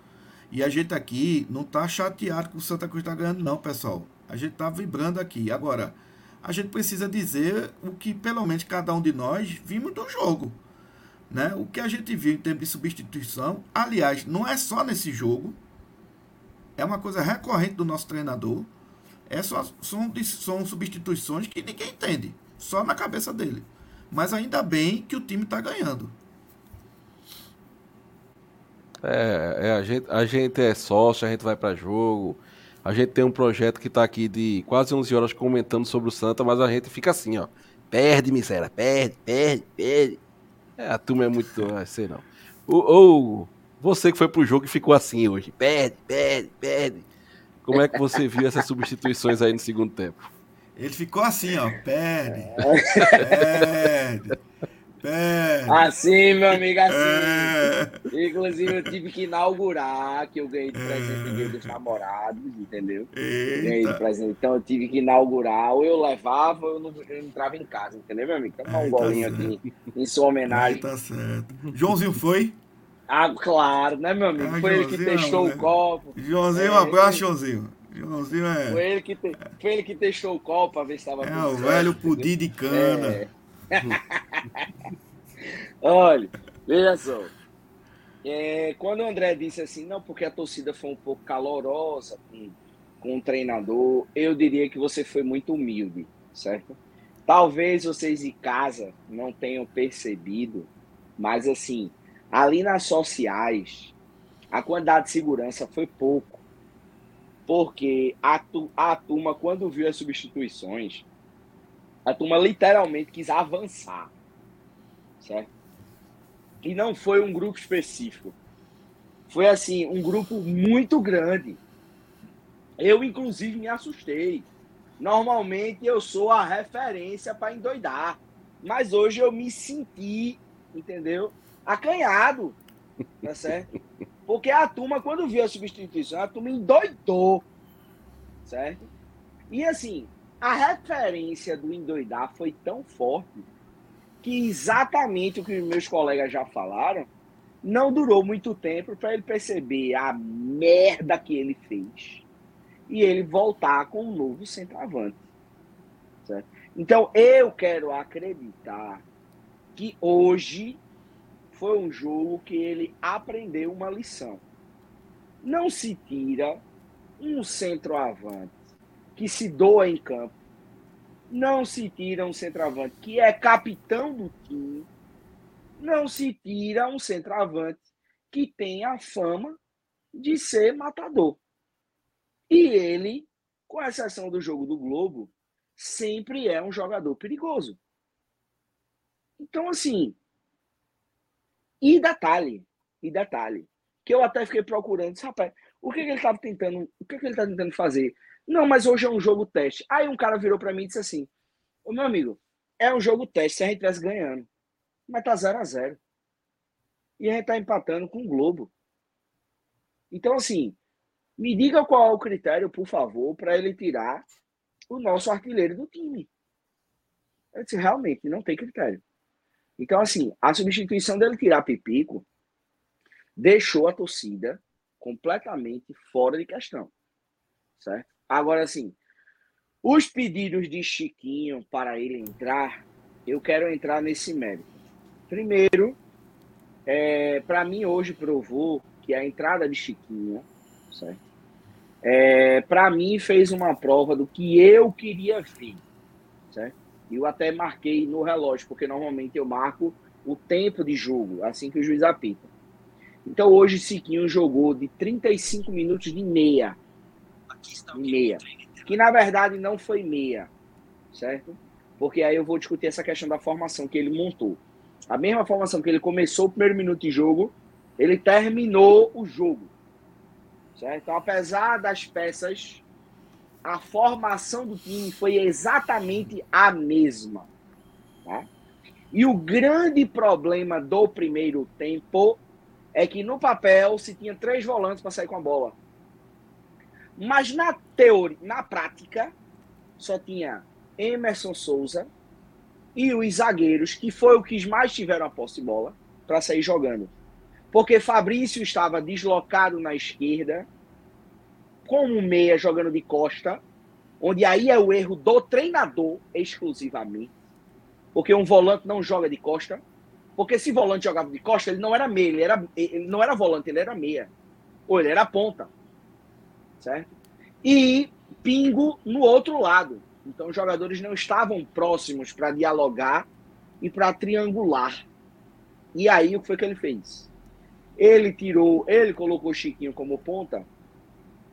E a gente aqui não está chateado que o Santa Cruz está ganhando, não, pessoal. A gente está vibrando aqui. Agora, a gente precisa dizer o que, pelo menos, cada um de nós vimos do jogo. Né? O que a gente viu em termos de substituição, aliás, não é só nesse jogo, é uma coisa recorrente do nosso treinador. É só, são, são substituições que ninguém entende, só na cabeça dele. Mas ainda bem que o time está ganhando. É, é, a, gente, a gente é sócio, a gente vai para jogo. A gente tem um projeto que está aqui de quase 11 horas comentando sobre o Santa, mas a gente fica assim, ó. Perde, miséria, perde, perde, perde. É, a turma é muito. Ah, sei não. Ou você que foi pro jogo e ficou assim hoje. Pede, pede, pede. Como é que você viu essas substituições aí no segundo tempo? Ele ficou assim, ó. Perde, perde. Perde. Assim, meu amigo, assim. É. Inclusive, eu tive que inaugurar, que eu ganhei de presente é. dos namorados, entendeu? Ganhei de presente. Então, eu tive que inaugurar. Ou eu levava, ou eu não, eu entrava em casa, entendeu, meu amigo? Então, um tá golinho aqui em sua homenagem. tá certo. Joãozinho foi? Ah, claro, né, meu amigo? Ah, foi ele que testou o copo. Joãozinho, um abraço, Joãozinho. Joãozinho é. Foi ele que, te... foi ele que testou o copo pra ver se estava É, o velho pudim de cana. É. Olha, veja só. É, quando o André disse assim, não, porque a torcida foi um pouco calorosa com, com o treinador, eu diria que você foi muito humilde, certo? Talvez vocês em casa não tenham percebido, mas assim, ali nas sociais, a quantidade de segurança foi pouco. Porque a, a turma, quando viu as substituições, a turma literalmente quis avançar, certo? E não foi um grupo específico. Foi assim, um grupo muito grande. Eu, inclusive, me assustei. Normalmente eu sou a referência para endoidar. Mas hoje eu me senti, entendeu? Acanhado. Tá certo? Porque a turma, quando viu a substituição, a turma endoidou. Certo? E assim, a referência do endoidar foi tão forte que exatamente o que meus colegas já falaram, não durou muito tempo para ele perceber a merda que ele fez e ele voltar com um novo centroavante. Certo? Então eu quero acreditar que hoje foi um jogo que ele aprendeu uma lição. Não se tira um centroavante que se doa em campo. Não se tira um centroavante que é capitão do time. Não se tira um centroavante que tem a fama de ser matador. E ele, com exceção do jogo do Globo, sempre é um jogador perigoso. Então, assim. E detalhe, e detalhe, que eu até fiquei procurando, rapaz, o que, que ele estava tentando, o que, que ele está tentando fazer? Não, mas hoje é um jogo teste. Aí um cara virou para mim e disse assim: Ô meu amigo, é um jogo teste se a gente estivesse ganhando. Mas tá 0 a 0 E a gente tá empatando com o Globo. Então, assim, me diga qual é o critério, por favor, para ele tirar o nosso artilheiro do time. Eu disse, realmente, não tem critério. Então, assim, a substituição dele tirar Pipico deixou a torcida completamente fora de questão. Certo? Agora, assim, os pedidos de Chiquinho para ele entrar, eu quero entrar nesse mérito. Primeiro, é, para mim hoje provou que a entrada de Chiquinho, certo? É, para mim fez uma prova do que eu queria ver, certo? Eu até marquei no relógio, porque normalmente eu marco o tempo de jogo, assim que o juiz apita. Então hoje Chiquinho jogou de 35 minutos de meia meia. Que na verdade não foi meia, certo? Porque aí eu vou discutir essa questão da formação que ele montou. A mesma formação que ele começou o primeiro minuto de jogo, ele terminou o jogo. Certo? Então, apesar das peças, a formação do time foi exatamente a mesma. Tá? E o grande problema do primeiro tempo é que no papel se tinha três volantes para sair com a bola. Mas na teoria, na prática, só tinha Emerson Souza e os zagueiros, que foi o que mais tiveram a posse de bola, para sair jogando. Porque Fabrício estava deslocado na esquerda, como meia jogando de costa, onde aí é o erro do treinador exclusivamente. Porque um volante não joga de costa. Porque se volante jogava de costa, ele não era meia, ele, era, ele não era volante, ele era meia. Ou ele era ponta certo? E Pingo no outro lado. Então os jogadores não estavam próximos para dialogar e para triangular. E aí o que foi que ele fez? Ele tirou, ele colocou Chiquinho como ponta,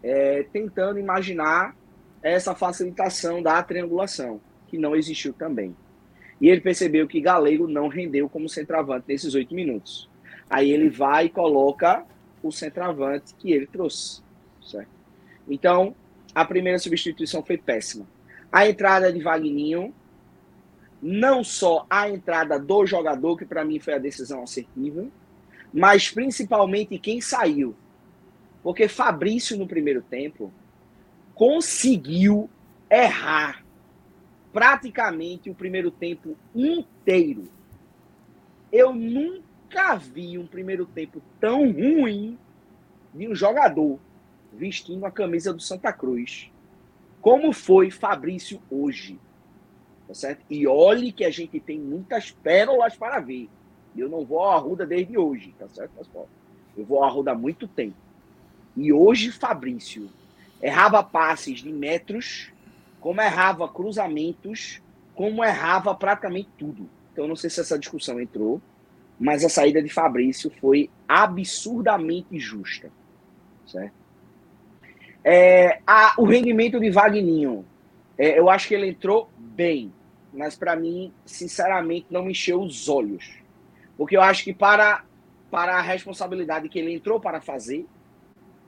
é, tentando imaginar essa facilitação da triangulação, que não existiu também. E ele percebeu que Galego não rendeu como centroavante nesses oito minutos. Aí ele vai e coloca o centroavante que ele trouxe. Certo? Então, a primeira substituição foi péssima. A entrada de Vagninho, não só a entrada do jogador, que para mim foi a decisão assertiva, mas principalmente quem saiu. Porque Fabrício, no primeiro tempo, conseguiu errar praticamente o primeiro tempo inteiro. Eu nunca vi um primeiro tempo tão ruim de um jogador vestindo a camisa do Santa Cruz, como foi Fabrício hoje. Tá certo? E olhe que a gente tem muitas pérolas para ver. Eu não vou à Arruda desde hoje, tá certo, pessoal? Eu vou à Arruda há muito tempo. E hoje Fabrício errava passes de metros, como errava cruzamentos, como errava praticamente tudo. Então, não sei se essa discussão entrou, mas a saída de Fabrício foi absurdamente justa. Certo? É, a, o rendimento de Vagninho, é, eu acho que ele entrou bem, mas para mim, sinceramente, não me encheu os olhos. Porque eu acho que para, para a responsabilidade que ele entrou para fazer,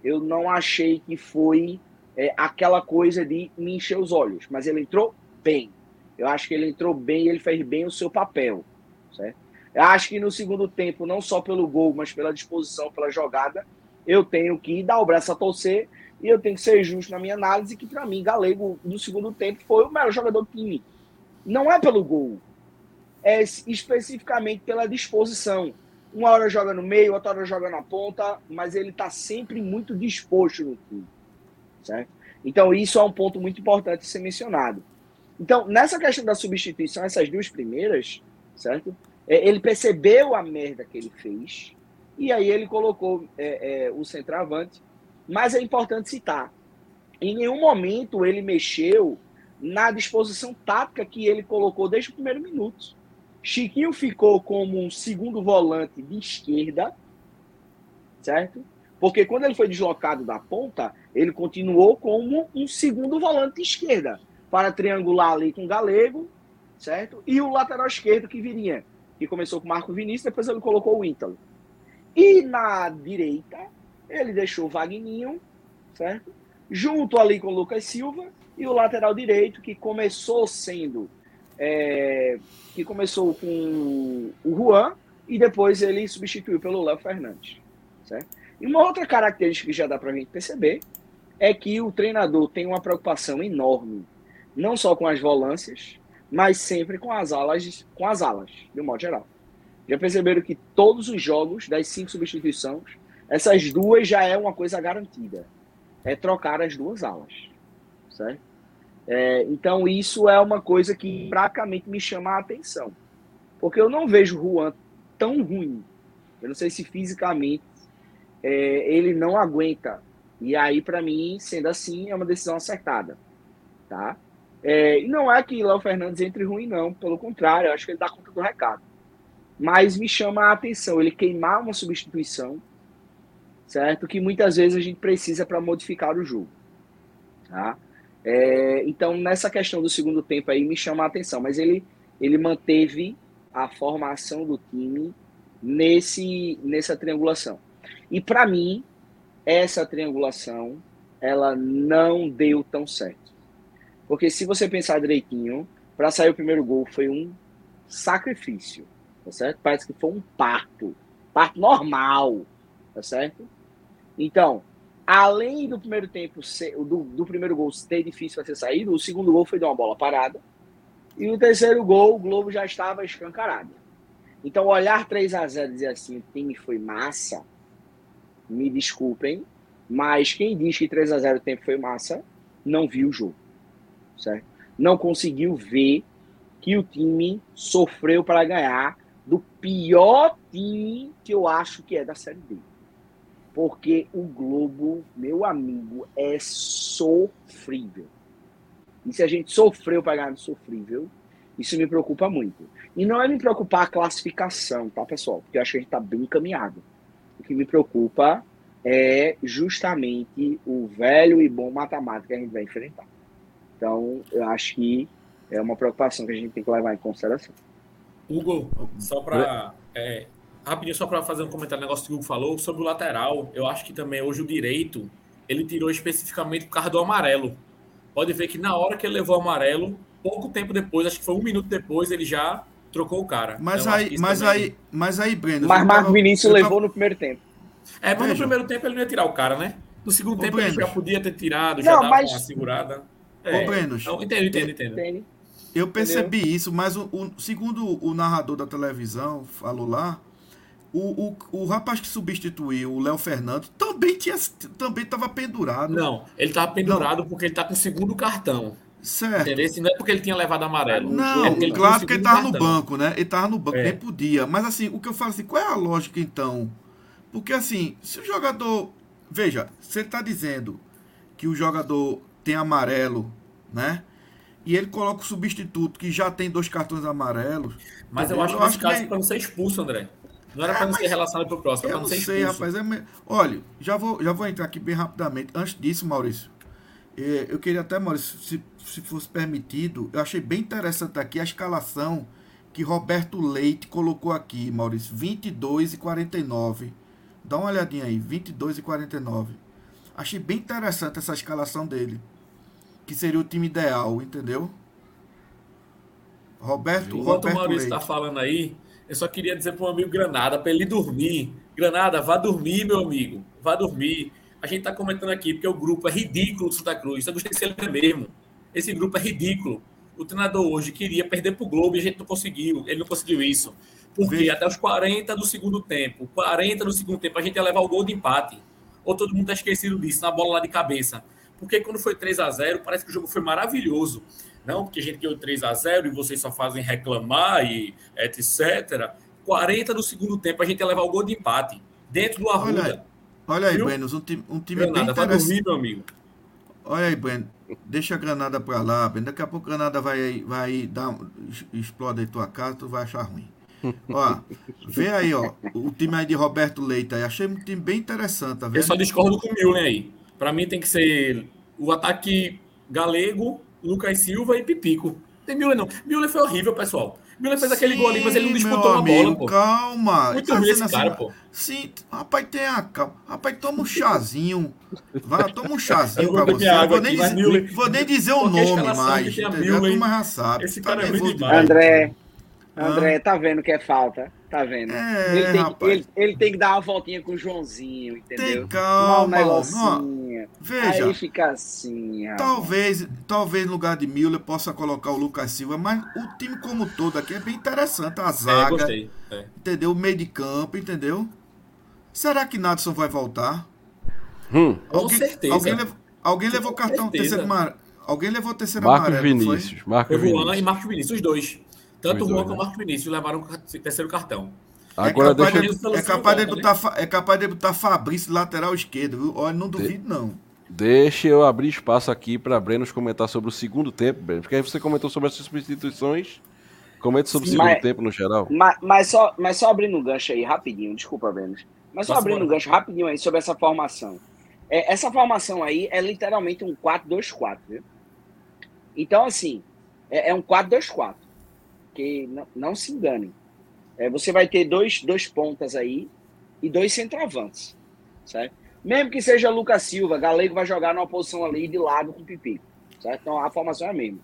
eu não achei que foi é, aquela coisa de me encher os olhos. Mas ele entrou bem. Eu acho que ele entrou bem ele fez bem o seu papel. Certo? Eu acho que no segundo tempo, não só pelo gol, mas pela disposição, pela jogada, eu tenho que dar o braço a torcer e eu tenho que ser justo na minha análise que, para mim, Galego, no segundo tempo, foi o melhor jogador do time. Não é pelo gol, é especificamente pela disposição. Uma hora joga no meio, outra hora joga na ponta, mas ele está sempre muito disposto no time. Certo? Então, isso é um ponto muito importante de ser mencionado. Então, nessa questão da substituição, essas duas primeiras, certo? É, ele percebeu a merda que ele fez e aí ele colocou é, é, o centroavante. Mas é importante citar: em nenhum momento ele mexeu na disposição tática que ele colocou desde o primeiro minuto. Chiquinho ficou como um segundo volante de esquerda, certo? Porque quando ele foi deslocado da ponta, ele continuou como um segundo volante de esquerda, para triangular ali com o Galego, certo? E o lateral esquerdo que viria, que começou com o Marco Vinícius, depois ele colocou o Ítalo. E na direita, ele deixou o Vagninho, certo? Junto ali com o Lucas Silva, e o lateral direito, que começou sendo é, que começou com o Juan e depois ele substituiu pelo Léo Fernandes. Certo? E uma outra característica que já dá para a gente perceber é que o treinador tem uma preocupação enorme, não só com as volâncias, mas sempre com as alas, com as alas, de um modo geral. Já perceberam que todos os jogos das cinco substituições, essas duas já é uma coisa garantida. É trocar as duas alas. Certo? É, então, isso é uma coisa que praticamente me chama a atenção. Porque eu não vejo o Juan tão ruim. Eu não sei se fisicamente é, ele não aguenta. E aí, para mim, sendo assim, é uma decisão acertada. Tá? É, não é que Léo Fernandes entre ruim, não. Pelo contrário, eu acho que ele dá conta do recado. Mas me chama a atenção ele queimar uma substituição, certo? Que muitas vezes a gente precisa para modificar o jogo. Tá? É, então, nessa questão do segundo tempo aí me chama a atenção, mas ele, ele manteve a formação do time nesse, nessa triangulação. E para mim, essa triangulação ela não deu tão certo. Porque se você pensar direitinho, para sair o primeiro gol foi um sacrifício, tá certo? Parece que foi um parto, parto normal, tá certo? Então, além do primeiro tempo, ser, do, do primeiro gol ser difícil para ser saído, o segundo gol foi de uma bola parada. E o terceiro gol, o Globo já estava escancarado. Então, olhar 3 a 0 e dizer assim, o time foi massa, me desculpem, mas quem diz que 3 a 0 o tempo foi massa, não viu o jogo. Certo? Não conseguiu ver que o time sofreu para ganhar do pior time que eu acho que é da Série D. Porque o Globo, meu amigo, é sofrível. E se a gente sofreu para ganhar do sofrível, isso me preocupa muito. E não é me preocupar a classificação, tá, pessoal? Porque eu acho que a gente está bem encaminhado. O que me preocupa é justamente o velho e bom matemática que a gente vai enfrentar. Então, eu acho que é uma preocupação que a gente tem que levar em consideração. Hugo, só para é, rapidinho só para fazer um comentário no negócio que o Hugo falou sobre o lateral, eu acho que também hoje o direito ele tirou especificamente por causa do amarelo. Pode ver que na hora que ele levou o amarelo, pouco tempo depois, acho que foi um minuto depois, ele já trocou o cara. Mas então, aí, mas também... aí, mas aí, Breno. Mas Marco Vinícius levou no primeiro tempo. É, mas Veja. no primeiro tempo ele não ia tirar o cara, né? No segundo Ô, tempo Breno. ele já podia ter tirado, já não, dava mas... uma segurada. É. Ô, Breno. Então, entendo, entendo, entendo. Eu percebi Entendeu? isso, mas o, o, segundo o narrador da televisão falou lá, o, o, o rapaz que substituiu o Léo Fernando também tinha também estava pendurado. Não, ele estava pendurado não. porque ele está com o segundo cartão. Certo. Entendeu? Não é porque ele tinha levado amarelo. Não, é porque claro que ele estava no banco, né? Ele estava no banco, é. nem podia. Mas assim, o que eu falo assim, qual é a lógica então? Porque assim, se o jogador. Veja, você está dizendo que o jogador tem amarelo, né? E ele coloca o substituto que já tem dois cartões amarelos. Mas eu acho que nesse caso é para não ser expulso, André. Não era é, para não ser relacionado para o próximo, eu não sei, expulso. rapaz. É me... Olha, já vou, já vou entrar aqui bem rapidamente. Antes disso, Maurício, é, eu queria até, Maurício, se, se fosse permitido, eu achei bem interessante aqui a escalação que Roberto Leite colocou aqui, Maurício. 22 e 49. Dá uma olhadinha aí, 22 e 49. Achei bem interessante essa escalação dele. Que seria o time ideal, entendeu? Roberto, Enquanto Roberto o Maurício está falando aí, eu só queria dizer para o amigo Granada, para ele dormir. Granada, vá dormir, meu amigo. Vá dormir. A gente está comentando aqui porque o grupo é ridículo do Santa Cruz. Eu gostei de ser mesmo. Esse grupo é ridículo. O treinador hoje queria perder para o Globo e a gente não conseguiu. Ele não conseguiu isso. Porque Veja. até os 40 do segundo tempo, 40 do segundo tempo, a gente ia levar o gol de empate. Ou todo mundo está esquecido disso, na bola lá de cabeça. Porque quando foi 3 a 0 parece que o jogo foi maravilhoso. Não, porque a gente ganhou 3 a 0 e vocês só fazem reclamar e etc. 40 do segundo tempo, a gente ia levar o gol de empate. Dentro do Arruda. Olha aí, olha aí Buenos, um time, um time Granada, bem interessante. dormir, meu amigo. Olha aí, Bueno. Deixa a granada pra lá, Bueno. Daqui a pouco a granada vai, vai dar, explode aí tua casa, tu vai achar ruim. ó, vê aí, ó, o time aí de Roberto Leite aí. Achei um time bem interessante, tá vendo? Eu só discordo com o Milner aí. Pra mim tem que ser o ataque galego, Lucas Silva e Pipico. Tem Müller não. Müller foi horrível, pessoal. Müller fez Sim, aquele gol ali, mas ele não disputou uma bola, pô. Calma. Muito tá ruim esse assim, cara, pô. Sim, rapaz, tem a calma. Rapaz, toma um chazinho. Vai, toma um chazinho pra você. Vou nem, aqui, dizer, vou nem dizer o nome mais. A turma já sabe. Esse tá cara é muito demais. André, André, tá vendo que é falta? Tá vendo? É, ele, tem que, ele, ele, tem que dar uma voltinha com o Joãozinho, entendeu? Tem calma. Um negocinho. Veja. Aí fica assim. Rapaz. Talvez, talvez no lugar de Miller possa colocar o Lucas Silva, mas o time como todo aqui é bem interessante. A zaga. É, gostei. É. Entendeu? O meio de campo, entendeu? Será que Nadson vai voltar? Hum. Alguém, com certeza. Alguém, levou, alguém levou cartão terceiro mar... Alguém levou terceiro Marcos amarelo, Vinícius. Marcos Vinícius. e Marcos Vinícius, os dois. Tanto o Juan como o Marcos Vinícius levaram o terceiro cartão. Agora é capaz, deixa... de, é, capaz de botar, né? é capaz de botar Fabrício lateral esquerdo, viu? Olha, não duvido, não. Deixa eu abrir espaço aqui para Brenos comentar sobre o segundo tempo, Breno. Porque aí você comentou sobre as substituições. Comente sobre Sim, o segundo mas, tempo no geral. Mas, mas, só, mas só abrindo um gancho aí, rapidinho, desculpa, Brenos. Mas só abrindo um gancho rapidinho aí sobre essa formação. É, essa formação aí é literalmente um 4-2-4, viu? Então, assim, é, é um 4-2-4 que não, não se enganem. É, você vai ter dois, dois pontas aí e dois centroavantes, certo? Mesmo que seja Lucas Silva, Galego vai jogar numa posição ali de lado com o Pipico, certo? Então a formação é a mesma.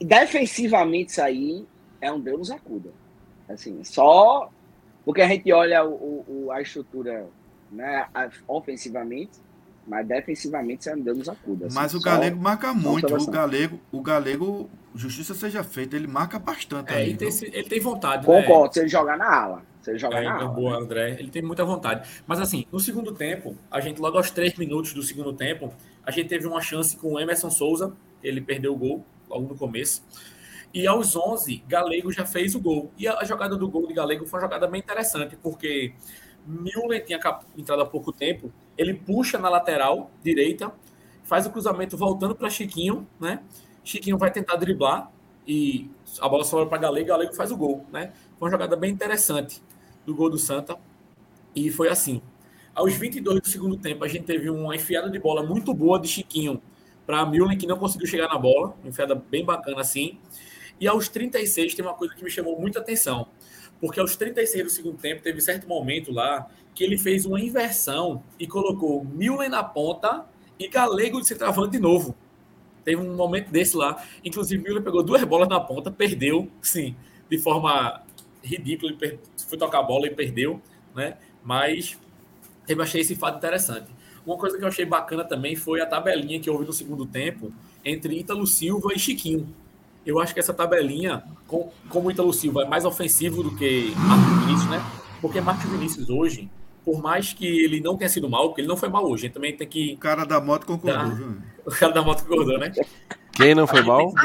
Defensivamente isso aí é um Deus nos acuda. Assim, só porque a gente olha o, o a estrutura né, ofensivamente, mas defensivamente é um Deus nos acuda. Assim, mas o Galego marca muito. O Galego, o Galego justiça seja feita, ele marca bastante. É, ele, tem, ele tem vontade. Concordo, né? se ele jogar na ala. Se ele jogar é, na ala. Boa, né? André. Ele tem muita vontade. Mas assim, no segundo tempo, a gente, logo aos três minutos do segundo tempo, a gente teve uma chance com o Emerson Souza, ele perdeu o gol logo no começo. E aos 11, Galego já fez o gol. E a jogada do gol de Galego foi uma jogada bem interessante, porque Müller tinha entrado há pouco tempo, ele puxa na lateral direita, faz o cruzamento voltando para Chiquinho, né? Chiquinho vai tentar driblar e a bola sobra para Galego, Galego faz o gol, né? Foi uma jogada bem interessante do gol do Santa. E foi assim. Aos 22 do segundo tempo, a gente teve uma enfiada de bola muito boa de Chiquinho para Millen, que não conseguiu chegar na bola, enfiada bem bacana assim. E aos 36 tem uma coisa que me chamou muita atenção, porque aos 36 do segundo tempo teve certo momento lá que ele fez uma inversão e colocou Millen na ponta e Galego de centroavante de novo. Teve um momento desse lá. Inclusive, Millen pegou duas bolas na ponta, perdeu, sim, de forma ridícula. Ele foi tocar a bola e perdeu, né? Mas eu achei esse fato interessante. Uma coisa que eu achei bacana também foi a tabelinha que houve no segundo tempo entre Ítalo Silva e Chiquinho. Eu acho que essa tabelinha, com, como o Ítalo Silva é mais ofensivo do que Marcos Vinícius, né? Porque Marcos Vinícius hoje, por mais que ele não tenha sido mal, porque ele não foi mal hoje, gente também tem que. O cara da moto concordou, dar... viu? O cara da moto concordou, né? Quem não foi mal? Que...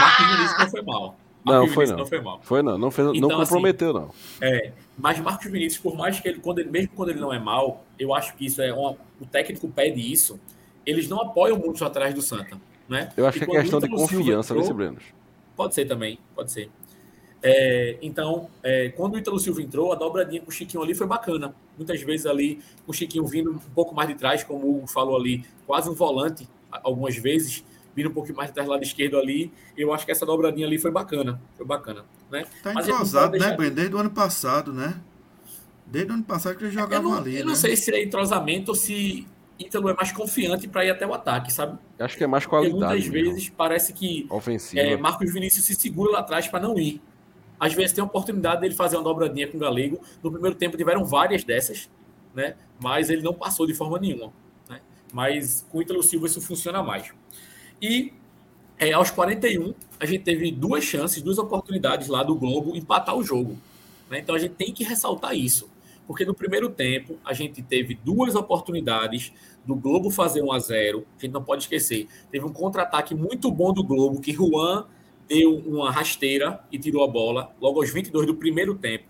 Marcos Vinícius não foi mal. Marcos não, foi não. não foi mal. Foi não, não, fez, então, não comprometeu, assim, não. É, mas Marcos Vinícius, por mais que ele, quando ele, mesmo quando ele não é mal, eu acho que isso é uma, o técnico pede isso, eles não apoiam muito atrás do Santa, né? Eu acho que é questão de confiança nesse Brenos. Pode ser também, pode ser. É, então, é, quando o Ítalo Silva entrou, a dobradinha com o Chiquinho ali foi bacana. Muitas vezes ali, o Chiquinho vindo um pouco mais de trás, como o Hugo falou ali, quase um volante, algumas vezes, vindo um pouquinho mais de trás do lado esquerdo ali. Eu acho que essa dobradinha ali foi bacana. Foi bacana. Né? Tá entrosado, né, Ben? Desde o ano passado, né? Desde o ano passado que ele jogava eu não, ali. Eu né? não sei se é entrosamento ou se Ítalo é mais confiante para ir até o ataque, sabe? Acho que é mais qualidade. Porque muitas mesmo. vezes parece que é, Marcos Vinícius se segura lá atrás para não ir. Às vezes tem a oportunidade dele fazer uma dobradinha com o Galego. No primeiro tempo tiveram várias dessas, né? Mas ele não passou de forma nenhuma. Né? Mas com o Ítalo Silva isso funciona mais. E é, aos 41, a gente teve duas chances, duas oportunidades lá do Globo empatar o jogo. Né? Então a gente tem que ressaltar isso. Porque no primeiro tempo a gente teve duas oportunidades do Globo fazer 1 a 0 A gente não pode esquecer. Teve um contra-ataque muito bom do Globo, que Juan deu uma rasteira e tirou a bola logo aos 22 do primeiro tempo.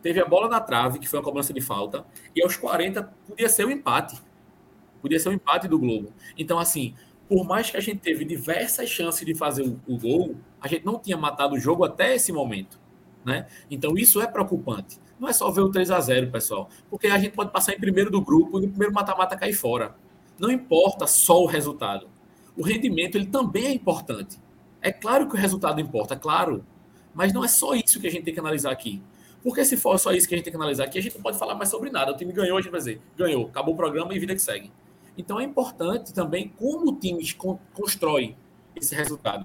Teve a bola na trave, que foi uma cobrança de falta, e aos 40 podia ser um empate. Podia ser um empate do Globo. Então, assim, por mais que a gente teve diversas chances de fazer o, o gol, a gente não tinha matado o jogo até esse momento. Né? Então, isso é preocupante. Não é só ver o 3 a 0 pessoal, porque a gente pode passar em primeiro do grupo e no primeiro mata-mata cair fora. Não importa só o resultado. O rendimento ele também é importante. É claro que o resultado importa, é claro. Mas não é só isso que a gente tem que analisar aqui. Porque se for só isso que a gente tem que analisar aqui, a gente não pode falar mais sobre nada. O time ganhou, a gente vai dizer, ganhou, acabou o programa e vida que segue. Então é importante também como o time constrói esse resultado.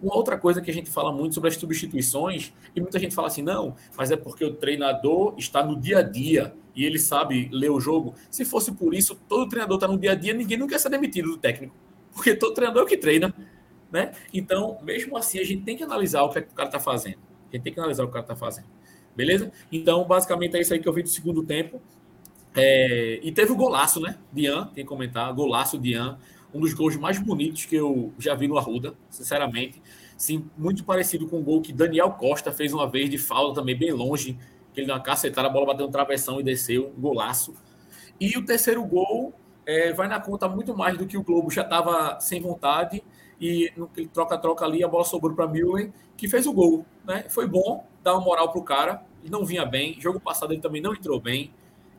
Uma outra coisa que a gente fala muito sobre as substituições, e muita gente fala assim, não, mas é porque o treinador está no dia a dia e ele sabe ler o jogo. Se fosse por isso, todo treinador está no dia a dia, ninguém nunca quer ser demitido do técnico, porque todo treinador é o que treina. Né? Então, mesmo assim, a gente tem que analisar o que, é que o cara está fazendo. A gente tem que analisar o que o cara está fazendo. Beleza? Então, basicamente é isso aí que eu vi do segundo tempo. É, e teve o golaço, né? Dian, tem que comentar, golaço Dian, um dos gols mais bonitos que eu já vi no Arruda, sinceramente. Sim, muito parecido com o gol que Daniel Costa fez uma vez de falta também, bem longe, que ele deu uma cacetada, a bola bateu no travessão e desceu, um golaço. E o terceiro gol é, vai na conta muito mais do que o Globo já estava sem vontade e no troca-troca ali a bola sobrou para Müller, que fez o gol. Né? Foi bom dar uma moral pro cara, ele não vinha bem. Jogo passado ele também não entrou bem.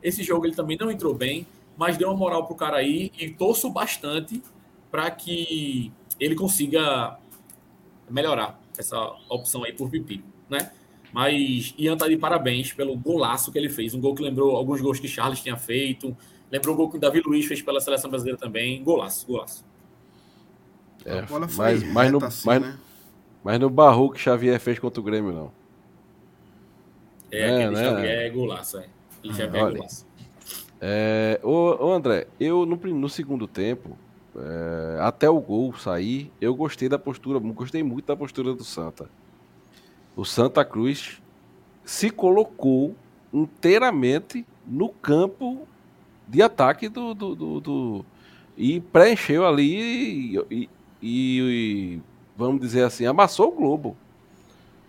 Esse jogo ele também não entrou bem, mas deu uma moral pro cara aí e torço bastante para que ele consiga melhorar essa opção aí por Pipi, né? Mas Ian tá de parabéns pelo golaço que ele fez. Um gol que lembrou alguns gols que Charles tinha feito. Lembrou o gol que o Davi Luiz fez pela seleção brasileira também. Golaço, golaço. É, mas, mas, no, assim, mas, né? mas no Barro que Xavier fez contra o Grêmio, não. É, é aquele né? Xavier é golaço, é. Ele já pega o É, ô, ô, André, eu no, no segundo tempo, é, até o gol sair, eu gostei da postura, gostei muito da postura do Santa. O Santa Cruz se colocou inteiramente no campo de ataque do, do, do, do e preencheu ali e, e, e, vamos dizer assim, amassou o Globo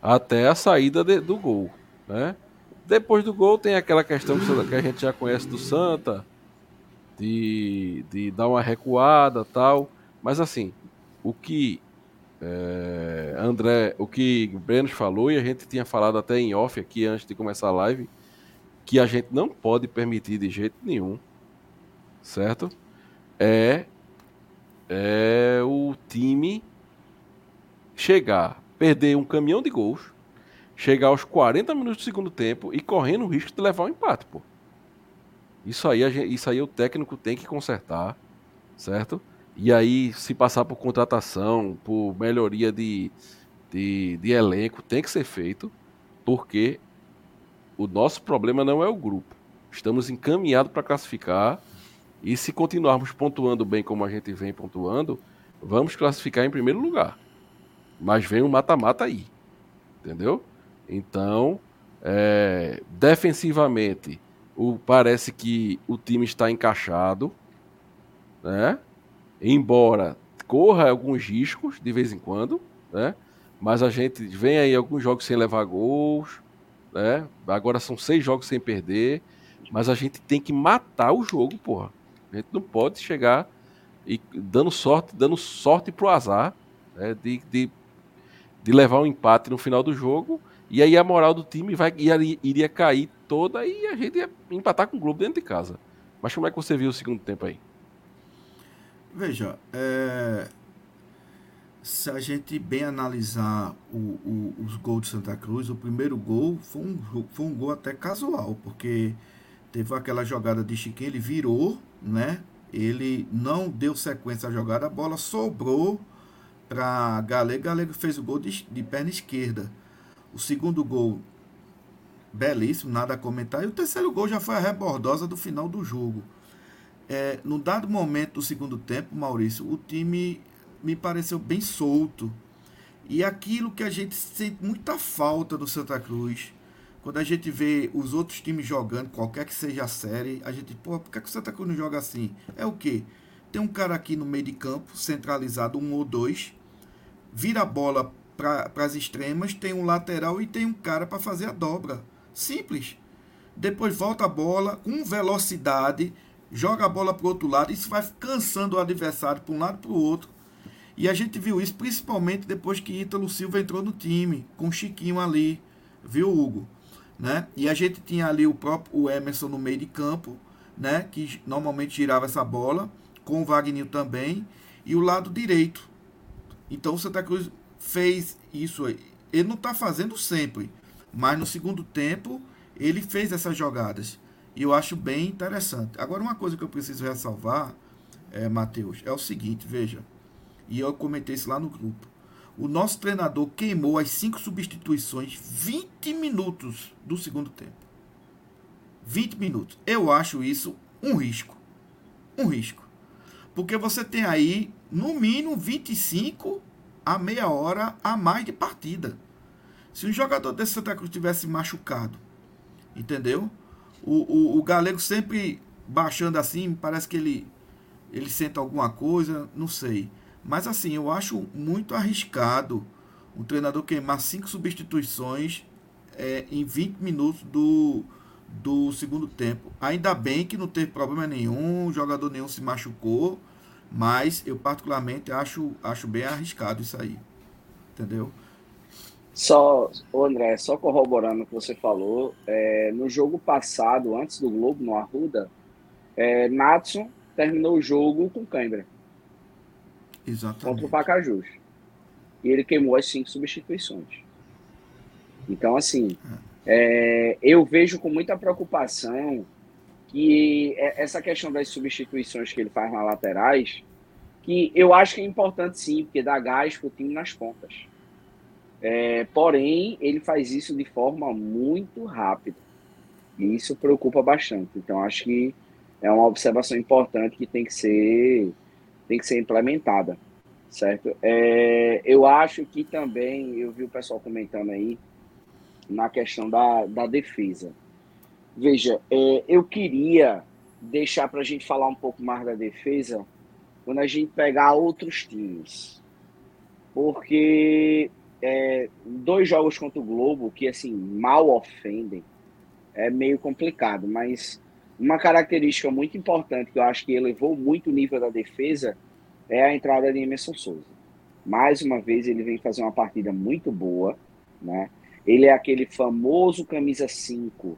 até a saída de, do gol, né? Depois do gol tem aquela questão que a gente já conhece do Santa, de, de dar uma recuada tal. Mas assim, o que é, André, o que Brenos falou, e a gente tinha falado até em off aqui antes de começar a live, que a gente não pode permitir de jeito nenhum, certo? É, é time chegar, perder um caminhão de gols, chegar aos 40 minutos do segundo tempo e correndo o risco de levar um empate, pô. Isso aí, isso aí o técnico tem que consertar, certo? E aí, se passar por contratação, por melhoria de, de, de elenco, tem que ser feito, porque o nosso problema não é o grupo. Estamos encaminhados para classificar. E se continuarmos pontuando bem como a gente vem pontuando, vamos classificar em primeiro lugar. Mas vem um mata-mata aí. Entendeu? Então, é, defensivamente, o, parece que o time está encaixado, né? Embora corra alguns riscos de vez em quando, né? Mas a gente vem aí alguns jogos sem levar gols, né? Agora são seis jogos sem perder, mas a gente tem que matar o jogo, porra. A gente não pode chegar e dando sorte, dando sorte pro azar, né? de, de, de levar um empate no final do jogo e aí a moral do time vai, iria, iria cair toda e a gente ia empatar com o Globo dentro de casa. Mas como é que você viu o segundo tempo aí? Veja, é... se a gente bem analisar o, o, os gols de Santa Cruz, o primeiro gol foi um, foi um gol até casual, porque teve aquela jogada de Chiquinho, ele virou, né? Ele não deu sequência à jogada, a bola sobrou para Galego. Galego fez o gol de, de perna esquerda. O segundo gol, belíssimo, nada a comentar. E o terceiro gol já foi a rebordosa do final do jogo. É, no dado momento do segundo tempo, Maurício, o time me pareceu bem solto. E aquilo que a gente sente muita falta do Santa Cruz, quando a gente vê os outros times jogando, qualquer que seja a série, a gente, pô, por que, que o Santa Cruz não joga assim? É o quê? Tem um cara aqui no meio de campo, centralizado, um ou dois, vira a bola para as extremas, tem um lateral e tem um cara para fazer a dobra. Simples. Depois volta a bola com velocidade, joga a bola para o outro lado, isso vai cansando o adversário para um lado para o outro. E a gente viu isso principalmente depois que Ítalo Silva entrou no time, com o Chiquinho ali, viu, Hugo? Né? E a gente tinha ali o próprio o Emerson no meio de campo, né? que normalmente girava essa bola, com o Wagner também, e o lado direito. Então o Santa Cruz fez isso aí. Ele não está fazendo sempre, mas no segundo tempo ele fez essas jogadas. E eu acho bem interessante. Agora, uma coisa que eu preciso ressalvar, é, Matheus, é o seguinte: veja, e eu comentei isso lá no grupo. O nosso treinador queimou as cinco substituições 20 minutos do segundo tempo. 20 minutos. Eu acho isso um risco. Um risco. Porque você tem aí, no mínimo, 25 a meia hora a mais de partida. Se um jogador desse Santa Cruz tivesse machucado, entendeu? O, o, o Galego sempre baixando assim, parece que ele, ele sente alguma coisa, não sei. Mas assim, eu acho muito arriscado um treinador queimar cinco substituições é, em 20 minutos do, do segundo tempo. Ainda bem que não teve problema nenhum, jogador nenhum se machucou. Mas eu particularmente acho, acho bem arriscado isso aí. Entendeu? Só, André, só corroborando o que você falou, é, no jogo passado, antes do Globo, no Arruda, é, Natson terminou o jogo com cãibra. Exatamente. Contra o Pacajus. E ele queimou as cinco substituições. Então, assim, é, eu vejo com muita preocupação que é essa questão das substituições que ele faz nas laterais, que eu acho que é importante sim, porque dá gás para o time nas pontas. É, porém, ele faz isso de forma muito rápida. E isso preocupa bastante. Então, acho que é uma observação importante que tem que ser, tem que ser implementada. Certo? É, eu acho que também, eu vi o pessoal comentando aí, na questão da, da defesa. Veja, é, eu queria deixar para a gente falar um pouco mais da defesa quando a gente pegar outros times. Porque é, dois jogos contra o Globo que assim mal ofendem é meio complicado, mas uma característica muito importante que eu acho que elevou muito o nível da defesa é a entrada de Emerson Souza. Mais uma vez ele vem fazer uma partida muito boa, né? Ele é aquele famoso camisa 5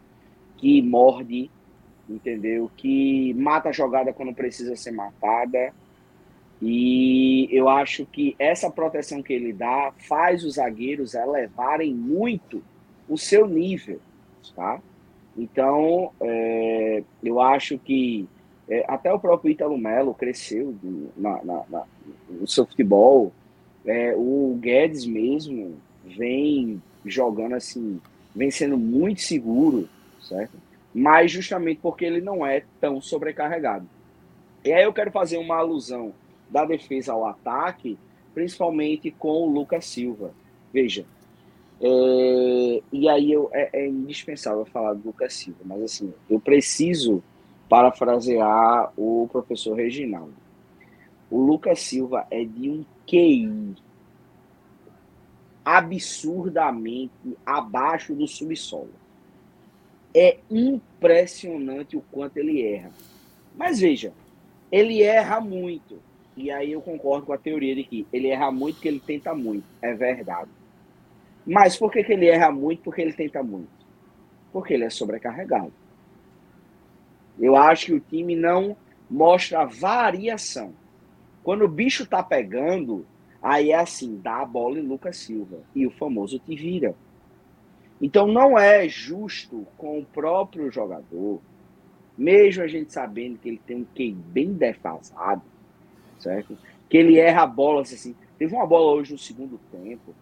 que morde, entendeu? Que mata a jogada quando precisa ser matada. E eu acho que essa proteção que ele dá faz os zagueiros elevarem muito o seu nível, tá? Então, é, eu acho que é, até o próprio Ítalo Melo cresceu na, na, na, no seu futebol. É, o Guedes mesmo vem jogando assim, vem sendo muito seguro, certo? Mas justamente porque ele não é tão sobrecarregado. E aí eu quero fazer uma alusão da defesa ao ataque, principalmente com o Lucas Silva. Veja, é, e aí eu, é, é, indispensável falar do Lucas Silva, mas assim, eu preciso parafrasear o professor Reginaldo. O Lucas Silva é de um QI absurdamente abaixo do subsolo. É impressionante o quanto ele erra. Mas veja, ele erra muito. E aí eu concordo com a teoria de que ele erra muito porque ele tenta muito. É verdade. Mas por que, que ele erra muito? Porque ele tenta muito. Porque ele é sobrecarregado. Eu acho que o time não mostra variação. Quando o bicho tá pegando, aí é assim, dá a bola em Lucas Silva. E o famoso te vira. Então não é justo com o próprio jogador, mesmo a gente sabendo que ele tem um QI bem defasado, certo? Que ele erra a bola assim. Teve uma bola hoje no segundo tempo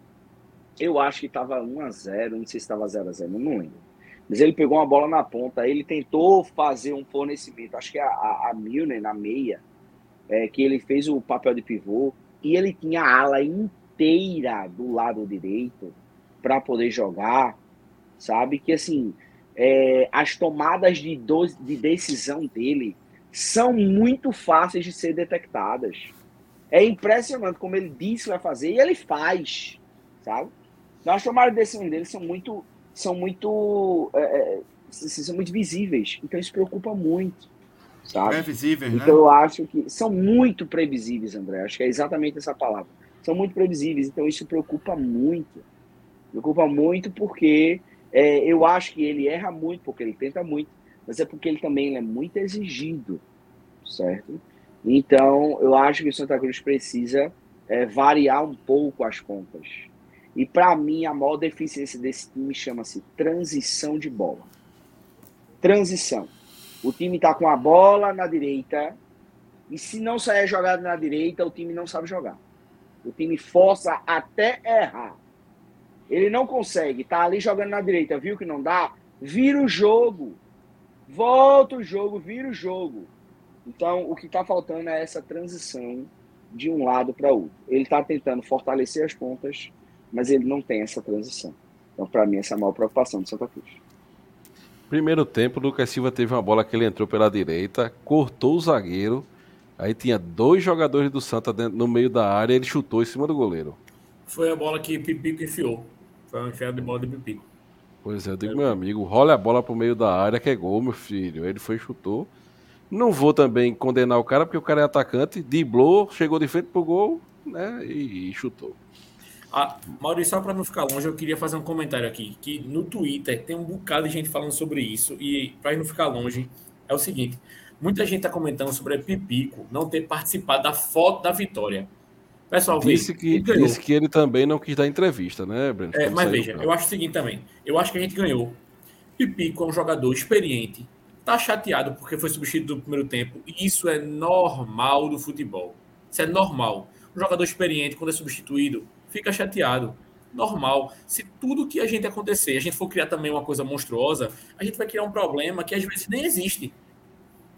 eu acho que estava 1 a 0 não sei se estava 0 a 0 não lembro. Mas ele pegou uma bola na ponta, ele tentou fazer um fornecimento, acho que a, a, a Milner na meia, é, que ele fez o papel de pivô, e ele tinha a ala inteira do lado direito para poder jogar, sabe? Que assim, é, as tomadas de, do, de decisão dele são muito fáceis de ser detectadas. É impressionante como ele disse que vai fazer e ele faz, sabe? As tomadas de decisão deles são muito, são muito, é, é são muito visíveis. Então isso preocupa muito, sabe? Previsíveis, então, né? eu acho que são muito previsíveis, André. Acho que é exatamente essa palavra. São muito previsíveis. Então isso preocupa muito. Preocupa muito porque é, eu acho que ele erra muito, porque ele tenta muito, mas é porque ele também ele é muito exigido, certo? Então eu acho que o Santa Cruz precisa é, variar um pouco as contas e para mim, a maior deficiência desse time chama-se transição de bola. Transição. O time está com a bola na direita, e se não sair jogada na direita, o time não sabe jogar. O time força até errar. Ele não consegue, tá ali jogando na direita, viu que não dá? Vira o jogo. Volta o jogo, vira o jogo. Então, o que está faltando é essa transição de um lado para outro. Ele está tentando fortalecer as pontas, mas ele não tem essa transição. Então, para mim, essa é a maior preocupação do Santa Cruz. Primeiro tempo, o Lucas Silva teve uma bola que ele entrou pela direita, cortou o zagueiro, aí tinha dois jogadores do Santa dentro, no meio da área, ele chutou em cima do goleiro. Foi a bola que Pipico enfiou. Foi uma enfiada de bola de Pipico. Pois é, eu digo, meu amigo, rola a bola pro meio da área que é gol, meu filho. Ele foi chutou. Não vou também condenar o cara, porque o cara é atacante, driblou, chegou de frente pro gol, né, e, e chutou. Ah, Maurício, só para não ficar longe, eu queria fazer um comentário aqui, que no Twitter tem um bocado de gente falando sobre isso, e para não ficar longe, é o seguinte, muita gente está comentando sobre a Pipico não ter participado da foto da vitória. Pessoal, disse, que, disse que ele também não quis dar entrevista, né, Breno? É, mas veja, eu acho o seguinte também, eu acho que a gente ganhou. Pipico é um jogador experiente, tá chateado porque foi substituído no primeiro tempo, e isso é normal do futebol. Isso é normal. Um jogador experiente, quando é substituído, fica chateado. Normal. Se tudo que a gente acontecer, a gente for criar também uma coisa monstruosa, a gente vai criar um problema que às vezes nem existe.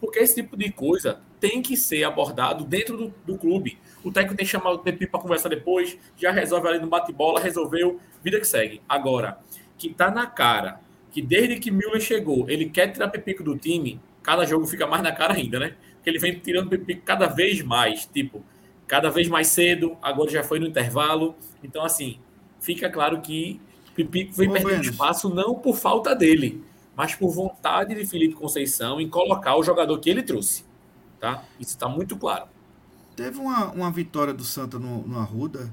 Porque esse tipo de coisa tem que ser abordado dentro do, do clube. O técnico tem que chamar o Pepe para conversar depois, já resolve ali no bate-bola, resolveu, vida que segue. Agora, que tá na cara que desde que Müller chegou, ele quer tirar Pepico do time, cada jogo fica mais na cara ainda, né? Porque ele vem tirando Pepico cada vez mais. Tipo, cada vez mais cedo, agora já foi no intervalo. Então, assim, fica claro que Pipico vem perdendo espaço não por falta dele, mas por vontade de Felipe Conceição em colocar o jogador que ele trouxe. Tá? Isso está muito claro. Teve uma, uma vitória do Santa no, no Arruda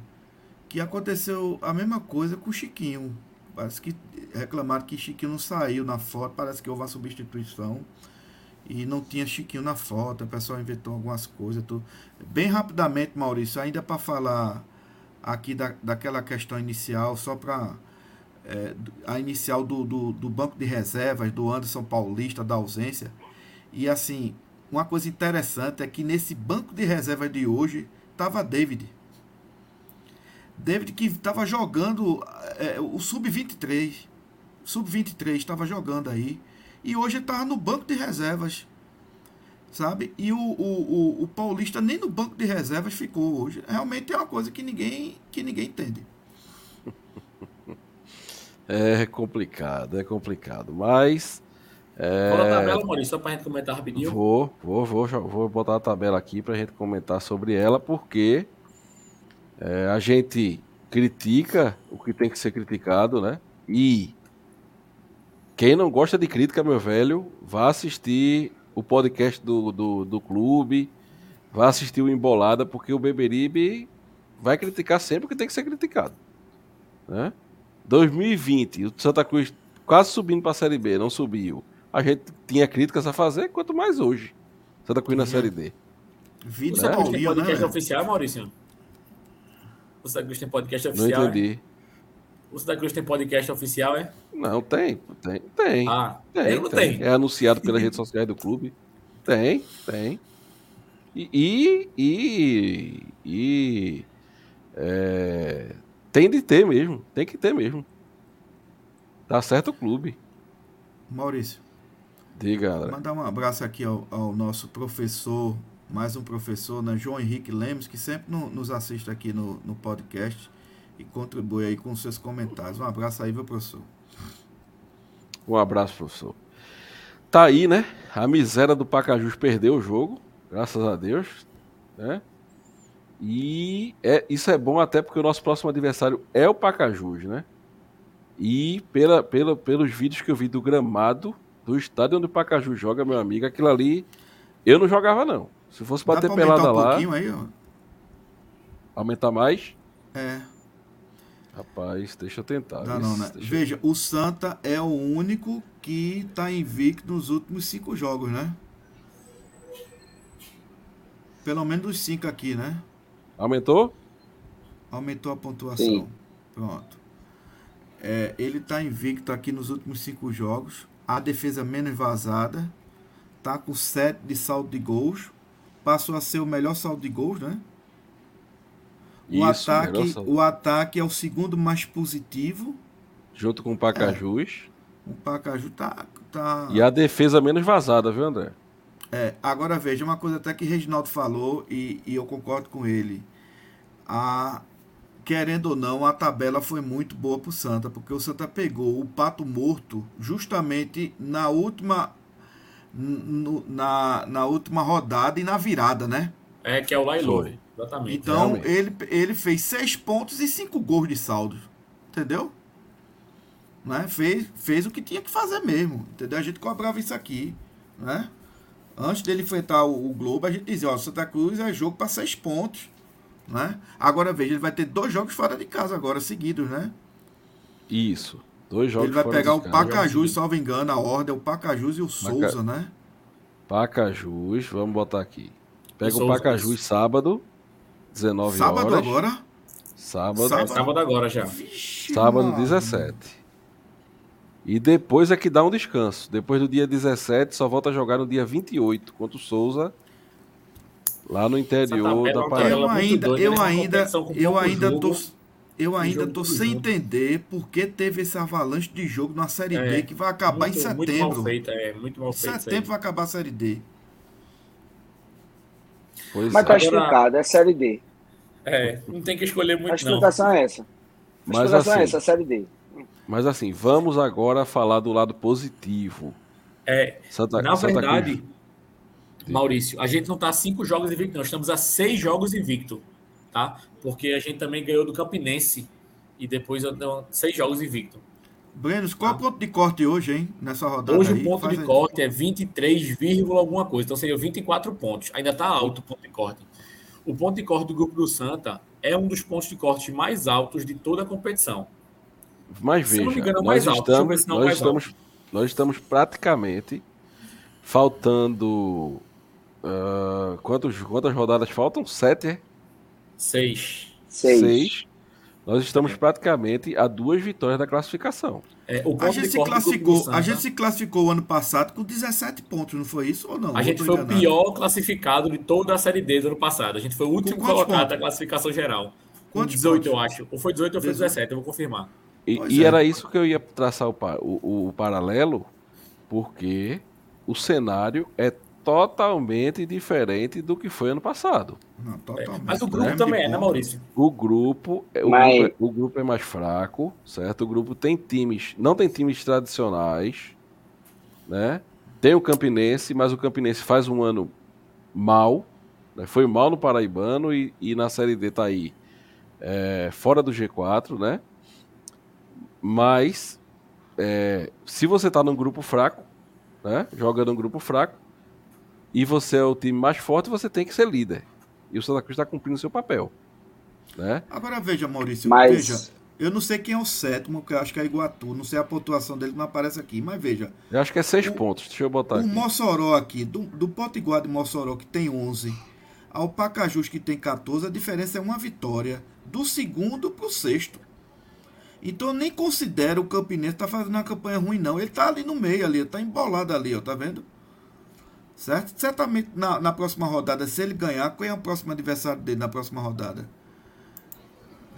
que aconteceu a mesma coisa com o Chiquinho. Parece que reclamaram que Chiquinho não saiu na foto, parece que houve uma substituição. E não tinha Chiquinho na foto, o pessoal inventou algumas coisas. Tudo. Bem rapidamente, Maurício, ainda para falar aqui da, daquela questão inicial, só para é, a inicial do, do, do, banco de reservas do Anderson Paulista, da ausência. E assim, uma coisa interessante é que nesse banco de reservas de hoje estava David. David que estava jogando é, o Sub-23. Sub-23 estava jogando aí. E hoje está no banco de reservas. Sabe? E o, o, o, o, Paulista nem no banco de reservas ficou hoje. Realmente é uma coisa que ninguém, que ninguém entende. É complicado, é complicado. Mas. É... Fala a tabela, Maurício, só para a gente comentar rapidinho. Vou, vou, vou, vou botar a tabela aqui para a gente comentar sobre ela, porque é, a gente critica o que tem que ser criticado, né? E quem não gosta de crítica, meu velho, vá assistir o podcast do, do, do clube, vá assistir o Embolada, porque o Beberibe vai criticar sempre o que tem que ser criticado. Né? 2020, o Santa Cruz quase subindo para a Série B, não subiu. A gente tinha críticas a fazer, quanto mais hoje. Santa Cruz na Série D. Vida o Santa Cruz tem podcast né? oficial, Maurício? O Santa Cruz tem podcast oficial? Não entendi. O Santa Cruz tem podcast oficial, é? Não, tem. Tem. Tem. Ah, tem, tem. tem. É anunciado pelas redes sociais do clube. Tem, tem. E. E. e, e é, tem de ter mesmo. Tem que ter mesmo. Tá certo o clube. Maurício. Diga, André. Mandar um abraço aqui ao, ao, nosso professor, mais um professor, né, João Henrique Lemos, que sempre no, nos assiste aqui no, no podcast e contribui aí com seus comentários. Um abraço aí, meu professor. Um abraço, professor. Tá aí, né? A miséria do Pacajus perdeu o jogo, graças a Deus, né? E é, isso é bom até porque o nosso próximo adversário é o Pacajus, né? E pela, pela, pelos vídeos que eu vi do gramado do estádio onde o Pacajus joga, meu amigo, aquilo ali eu não jogava não. Se fosse bater pelada um lá. Aí, aumentar mais? É. Rapaz, deixa eu tentar. Não, não, né? Veja, o Santa é o único que está invicto nos últimos cinco jogos, né? Pelo menos os cinco aqui, né? Aumentou? Aumentou a pontuação. Sim. Pronto. É, ele está invicto aqui nos últimos cinco jogos. A defesa menos vazada. Tá com sete de saldo de gols. Passou a ser o melhor saldo de gols, né? O, Isso, ataque, o ataque é o segundo mais positivo. Junto com o Pacajus. É, o Pacaju tá, tá. E a defesa menos vazada, viu, André? É, agora veja, uma coisa até que Reginaldo falou e, e eu concordo com ele. A, querendo ou não, a tabela foi muito boa para o Santa, porque o Santa pegou o pato morto justamente na última no, na, na última rodada e na virada, né? É, que é o Lailô. Exatamente. Então, ele, ele fez seis pontos e cinco gols de saldo. Entendeu? Né? Fez, fez o que tinha que fazer mesmo. Entendeu? A gente cobrava isso aqui. Né? Antes dele enfrentar o, o Globo, a gente dizia, ó, Santa Cruz é jogo para seis pontos. Né? Agora veja, ele vai ter dois jogos fora de casa agora, seguidos, né? Isso. Dois jogos Ele vai pegar o Pacajus, salvo engano, a ordem é o Pacajus e o Souza, né? Pacajus, vamos botar aqui. Pega o, o Pacajus sábado, 19 sábado horas. Agora? Sábado agora? É sábado agora já. Vixe, sábado mano. 17. E depois é que dá um descanso. Depois do dia 17, só volta a jogar no dia 28 contra o Souza. Lá no interior da Paraíba. Eu ainda, eu né? ainda, eu ainda tô, eu ainda tô sem jogo. entender por que teve esse avalanche de jogo na Série é, D que vai acabar muito, em setembro. Muito mal feito, é, muito mal feito. Setembro vai acabar a Série D. Pois Mas tá é. explicado, é Série D. É, não tem que escolher muito, A explicação não. é essa. A Mas explicação assim, é essa, a Série D. Mas assim, vamos agora falar do lado positivo. É, Santa, na Santa verdade, Cruz. Maurício, a gente não está a cinco jogos invicto, nós estamos a seis jogos invicto, tá? Porque a gente também ganhou do Campinense e depois seis jogos invicto. Brenos, qual é o ponto de corte hoje, hein? Nessa rodada Hoje aí? o ponto Faz de corte é 23, alguma coisa. Então seria 24 pontos. Ainda está alto o ponto de corte. O ponto de corte do grupo do Santa é um dos pontos de corte mais altos de toda a competição. Mas veja, Se não me engano, é mais alto. Estamos, nós, estamos, nós estamos praticamente faltando. Uh, quantos, quantas rodadas faltam? Sete? É? Seis. Seis. Seis. Nós estamos praticamente a duas vitórias da classificação. É, a, gente se classificou, a gente se classificou ano passado com 17 pontos, não foi isso ou não? A gente foi enganado. o pior classificado de toda a Série D do ano passado. A gente foi o último colocado pontos? da classificação geral. Quantos 18, pontos? eu acho. Ou foi 18 ou foi 17, eu vou confirmar. E, e é. era isso que eu ia traçar o, o, o paralelo, porque o cenário é totalmente diferente do que foi ano passado. Não, Mas o grupo também é, né, Maurício? O grupo, o, Mas... grupo, é, o grupo é mais fraco, certo? O grupo tem times, não tem times tradicionais, né? Tem o Campinense, mas o Campinense faz um ano mal, né? foi mal no Paraibano e, e na Série D tá aí é, fora do G4, né? Mas é, se você tá num grupo fraco, né? Joga num grupo fraco e você é o time mais forte, você tem que ser líder. E o Santa Cruz está cumprindo o seu papel. Né? Agora veja, Maurício, mas... veja. Eu não sei quem é o sétimo, que eu acho que é Iguatu. Não sei a pontuação dele, não aparece aqui. Mas veja. Eu acho que é seis o, pontos. Deixa eu botar o aqui. O Mossoró aqui, do, do Potiguar de Mossoró, que tem 11, ao Pacajus, que tem 14, a diferença é uma vitória. Do segundo para o sexto. Então eu nem considero o Campinense tá fazendo uma campanha ruim, não. Ele tá ali no meio ali, tá embolado ali, ó, tá vendo? Certo? Certamente na, na próxima rodada, se ele ganhar, qual é o próximo adversário dele na próxima rodada?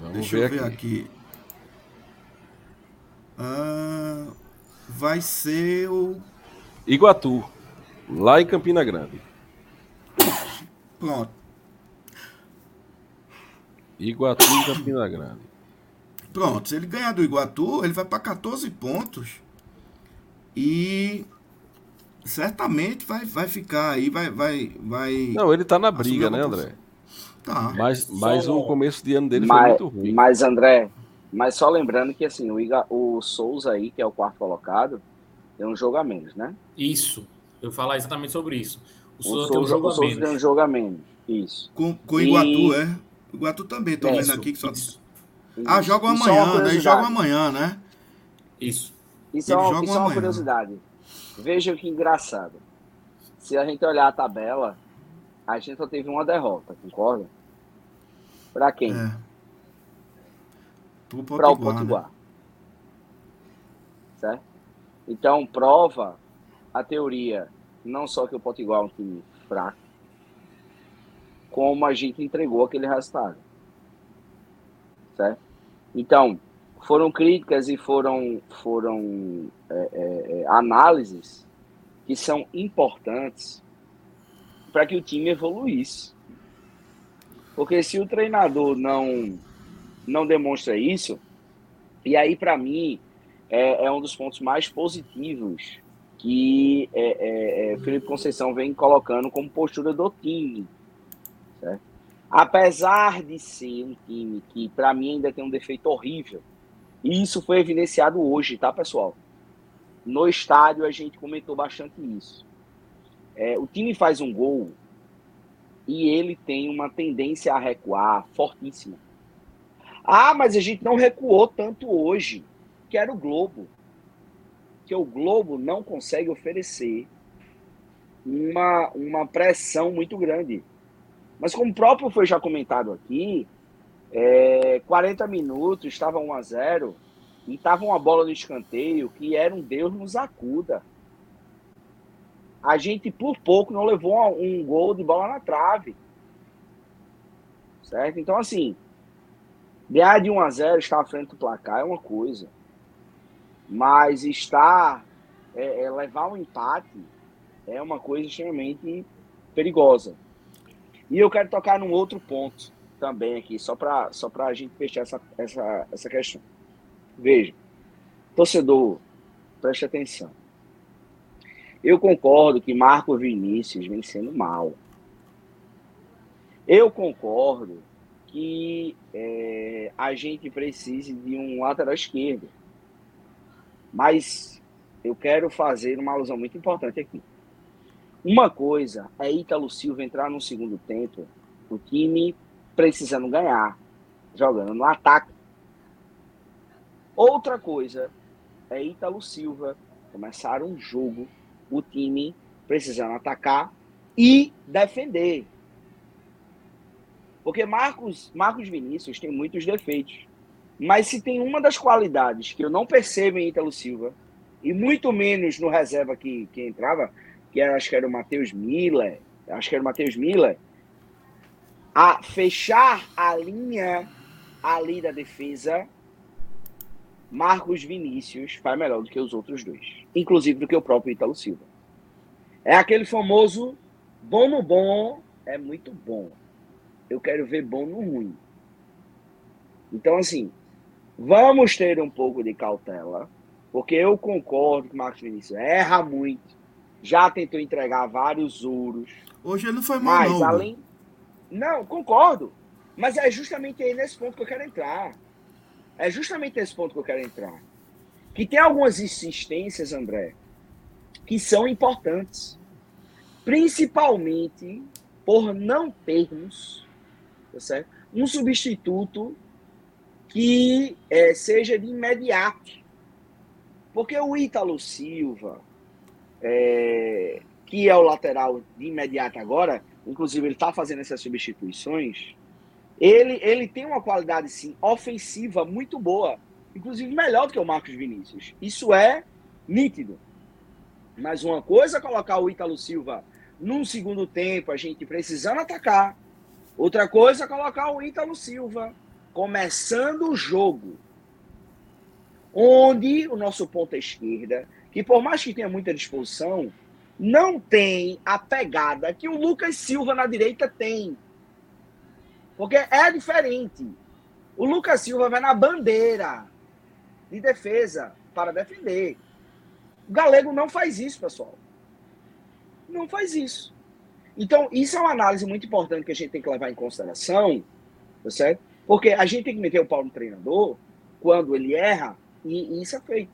Vamos Deixa ver eu ver aqui. aqui. Ah, vai ser o. Iguatu, lá em Campina Grande. Pronto. Iguatu em Campina Grande. Pronto, se ele ganhar do Iguatu, ele vai para 14 pontos. E certamente vai, vai ficar aí, vai, vai, vai. Não, ele tá na briga, né, André? Tá. Mas, mas só... o começo de ano dele mas, foi muito ruim. Mas, André, mas só lembrando que assim, o, Iga, o Souza aí, que é o quarto colocado, tem um jogo a menos, né? Isso. Eu vou falar exatamente sobre isso. O Souza, o Souza tem um jogo, a menos. tem um jogo a menos. Isso. Com, com o Iguatu, e... é? O Iguatu também, tô vendo aqui que só. Isso. Ah, joga amanhã, né? Joga amanhã, né? Isso. Isso, é, uma, isso é uma curiosidade. Veja que engraçado. Se a gente olhar a tabela, a gente só teve uma derrota, concorda? Para quem? É. Para o Potiguar. Né? Certo? Então, prova a teoria, não só que o Potiguar é um time fraco, como a gente entregou aquele resultado. Certo? Então, foram críticas e foram, foram é, é, é, análises que são importantes para que o time evoluísse. Porque se o treinador não, não demonstra isso, e aí para mim é, é, um dos pontos mais positivos que é, é, é, Felipe Conceição vem colocando como postura do time. Certo? Apesar de ser um time que para mim ainda tem um defeito horrível, e isso foi evidenciado hoje, tá, pessoal? No estádio a gente comentou bastante isso. É, o time faz um gol e ele tem uma tendência a recuar fortíssima. Ah, mas a gente não recuou tanto hoje, que era o Globo. Que o Globo não consegue oferecer uma, uma pressão muito grande. Mas como o próprio foi já comentado aqui, é, 40 minutos, estava 1 a 0 e estava uma bola no escanteio que era um Deus nos acuda. A gente, por pouco, não levou um gol de bola na trave. Certo? Então, assim, ganhar de 1 a 0 estar à frente do placar é uma coisa. Mas estar, é, é, levar um empate é uma coisa extremamente perigosa. E eu quero tocar num outro ponto também aqui, só para só a gente fechar essa, essa, essa questão. Veja, torcedor, preste atenção. Eu concordo que Marco Vinícius vem sendo mal. Eu concordo que é, a gente precise de um lateral esquerdo. Mas eu quero fazer uma alusão muito importante aqui. Uma coisa é Ítalo Silva entrar no segundo tempo, o time precisando ganhar, jogando no ataque. Outra coisa é Ítalo Silva começar um jogo, o time precisando atacar e defender. Porque Marcos, Marcos Vinícius tem muitos defeitos. Mas se tem uma das qualidades que eu não percebo em Ítalo Silva, e muito menos no reserva que, que entrava, que era, acho que era o Matheus Miller, acho que era o Matheus Miller, a fechar a linha ali da defesa, Marcos Vinícius faz melhor do que os outros dois, inclusive do que o próprio Ítalo Silva. É aquele famoso bom no bom é muito bom. Eu quero ver bom no ruim. Então, assim, vamos ter um pouco de cautela, porque eu concordo que o Marcos Vinícius erra muito, já tentou entregar vários ouros. Hoje ele não foi mal, mas não. além. Não, concordo. Mas é justamente aí nesse ponto que eu quero entrar. É justamente nesse ponto que eu quero entrar. Que tem algumas insistências, André, que são importantes. Principalmente por não termos tá certo? um substituto que é, seja de imediato. Porque o Ítalo Silva, é, que é o lateral de imediato agora, inclusive ele está fazendo essas substituições, ele, ele tem uma qualidade, sim, ofensiva muito boa. Inclusive melhor do que o Marcos Vinícius. Isso é nítido. Mas uma coisa é colocar o Ítalo Silva num segundo tempo, a gente precisando atacar. Outra coisa é colocar o Ítalo Silva começando o jogo. Onde o nosso ponta esquerda, que por mais que tenha muita disposição, não tem a pegada que o Lucas Silva na direita tem. Porque é diferente. O Lucas Silva vai na bandeira de defesa para defender. O Galego não faz isso, pessoal. Não faz isso. Então, isso é uma análise muito importante que a gente tem que levar em consideração, tá certo? Porque a gente tem que meter o pau no treinador quando ele erra, e, isso é feito.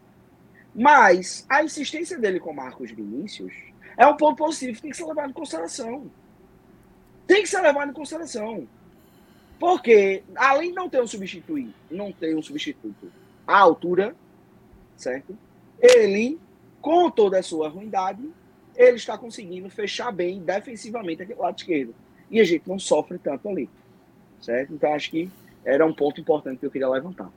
Mas a insistência dele com Marcos Vinícius é um ponto positivo que tem que ser levado em consideração. Tem que ser levado em consideração. Porque, além de não ter um substituto, não ter um substituto à altura, certo? Ele, com toda a sua ruindade, ele está conseguindo fechar bem defensivamente aquele lado esquerdo. E a gente não sofre tanto ali. Certo? Então acho que era um ponto importante que eu queria levantar.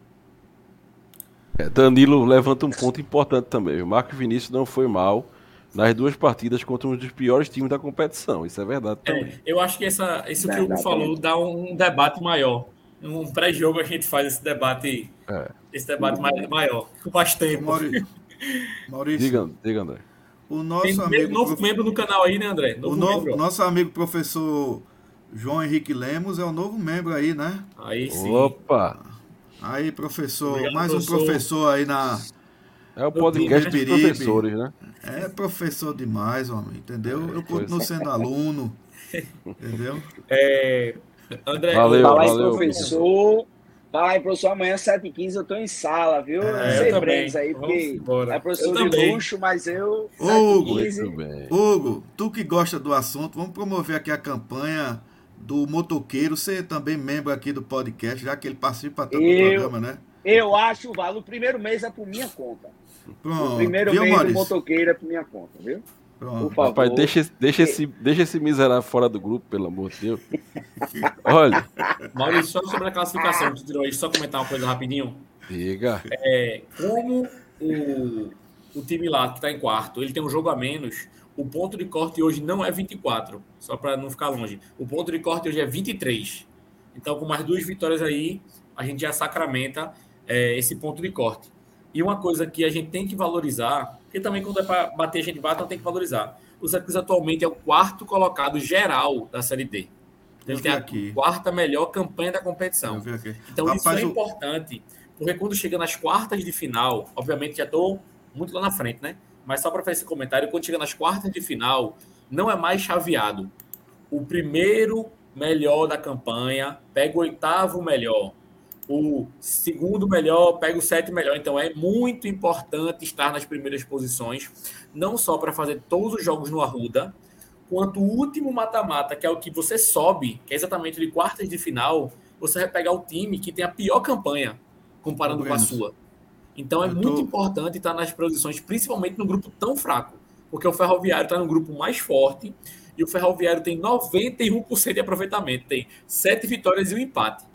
É, Danilo levanta um ponto importante também. O Marco Vinícius não foi mal nas duas partidas contra um dos piores times da competição. Isso é verdade também. É, eu acho que essa, isso que o Hugo falou dá um debate maior. Um pré-jogo a gente faz esse debate, é. esse debate maior, com mais tempo. Maurício, Maurício diga, diga, André. O nosso Tem amigo novo prof... membro no canal aí, né, André? Novo o novo, nosso amigo professor João Henrique Lemos é o novo membro aí, né? Aí sim. Opa! Aí, professor, Obrigado, mais professor. um professor aí na. É o podcast dos professores, né? É professor demais, homem, entendeu? Eu continuo sendo aluno, entendeu? É, André, valeu, falar valeu, em professor, falar em professor, amanhã 7h15 eu tô em sala, viu? É, Sem breaks aí, porque é professor eu de também. luxo, mas eu. Hugo, 7h15, Hugo, tu que gosta do assunto, vamos promover aqui a campanha do motoqueiro, ser também membro aqui do podcast, já que ele participa tanto Eu- do programa, né? Eu acho, vale. O primeiro mês é por minha conta. Pronto. o primeiro Viu, mês Maurício? do motoqueiro é por minha conta, viu? Pronto. Por favor. Rapaz, deixa, esse- deixa, esse, deixa esse miserável fora do grupo, pelo amor de Deus. Olha, Maurício, só sobre a classificação que tirou aí, só comentar uma coisa rapidinho. diga. É, como o, o time lá que está em quarto, ele tem um jogo a menos, o ponto de corte hoje não é 24, só para não ficar longe. O ponto de corte hoje é 23. Então, com mais duas vitórias aí, a gente já sacramenta é, esse ponto de corte. E uma coisa que a gente tem que valorizar, porque também quando é para bater, a gente bate, então tem que valorizar. O Santa atualmente é o quarto colocado geral da Série D. Eu Ele tem a aqui. quarta melhor campanha da competição. Então isso Rapaz, é o- importante, porque quando chega nas quartas de final, obviamente já estou muito lá na frente, né? Mas só para fazer esse comentário, quando chega nas quartas de final, não é mais chaveado. O primeiro melhor da campanha pega o oitavo melhor. O segundo melhor pega o sétimo melhor. Então é muito importante estar nas primeiras posições, não só para fazer todos os jogos no Arruda, quanto o último mata-mata, que é o que você sobe, que é exatamente de quartas de final, você vai pegar o time que tem a pior campanha comparando com a sua. Então é Eu muito tô- importante estar nas posições, principalmente num grupo tão fraco. porque o Ferroviário está no grupo mais forte e o Ferroviário tem 91% de aproveitamento, tem sete vitórias e um empate.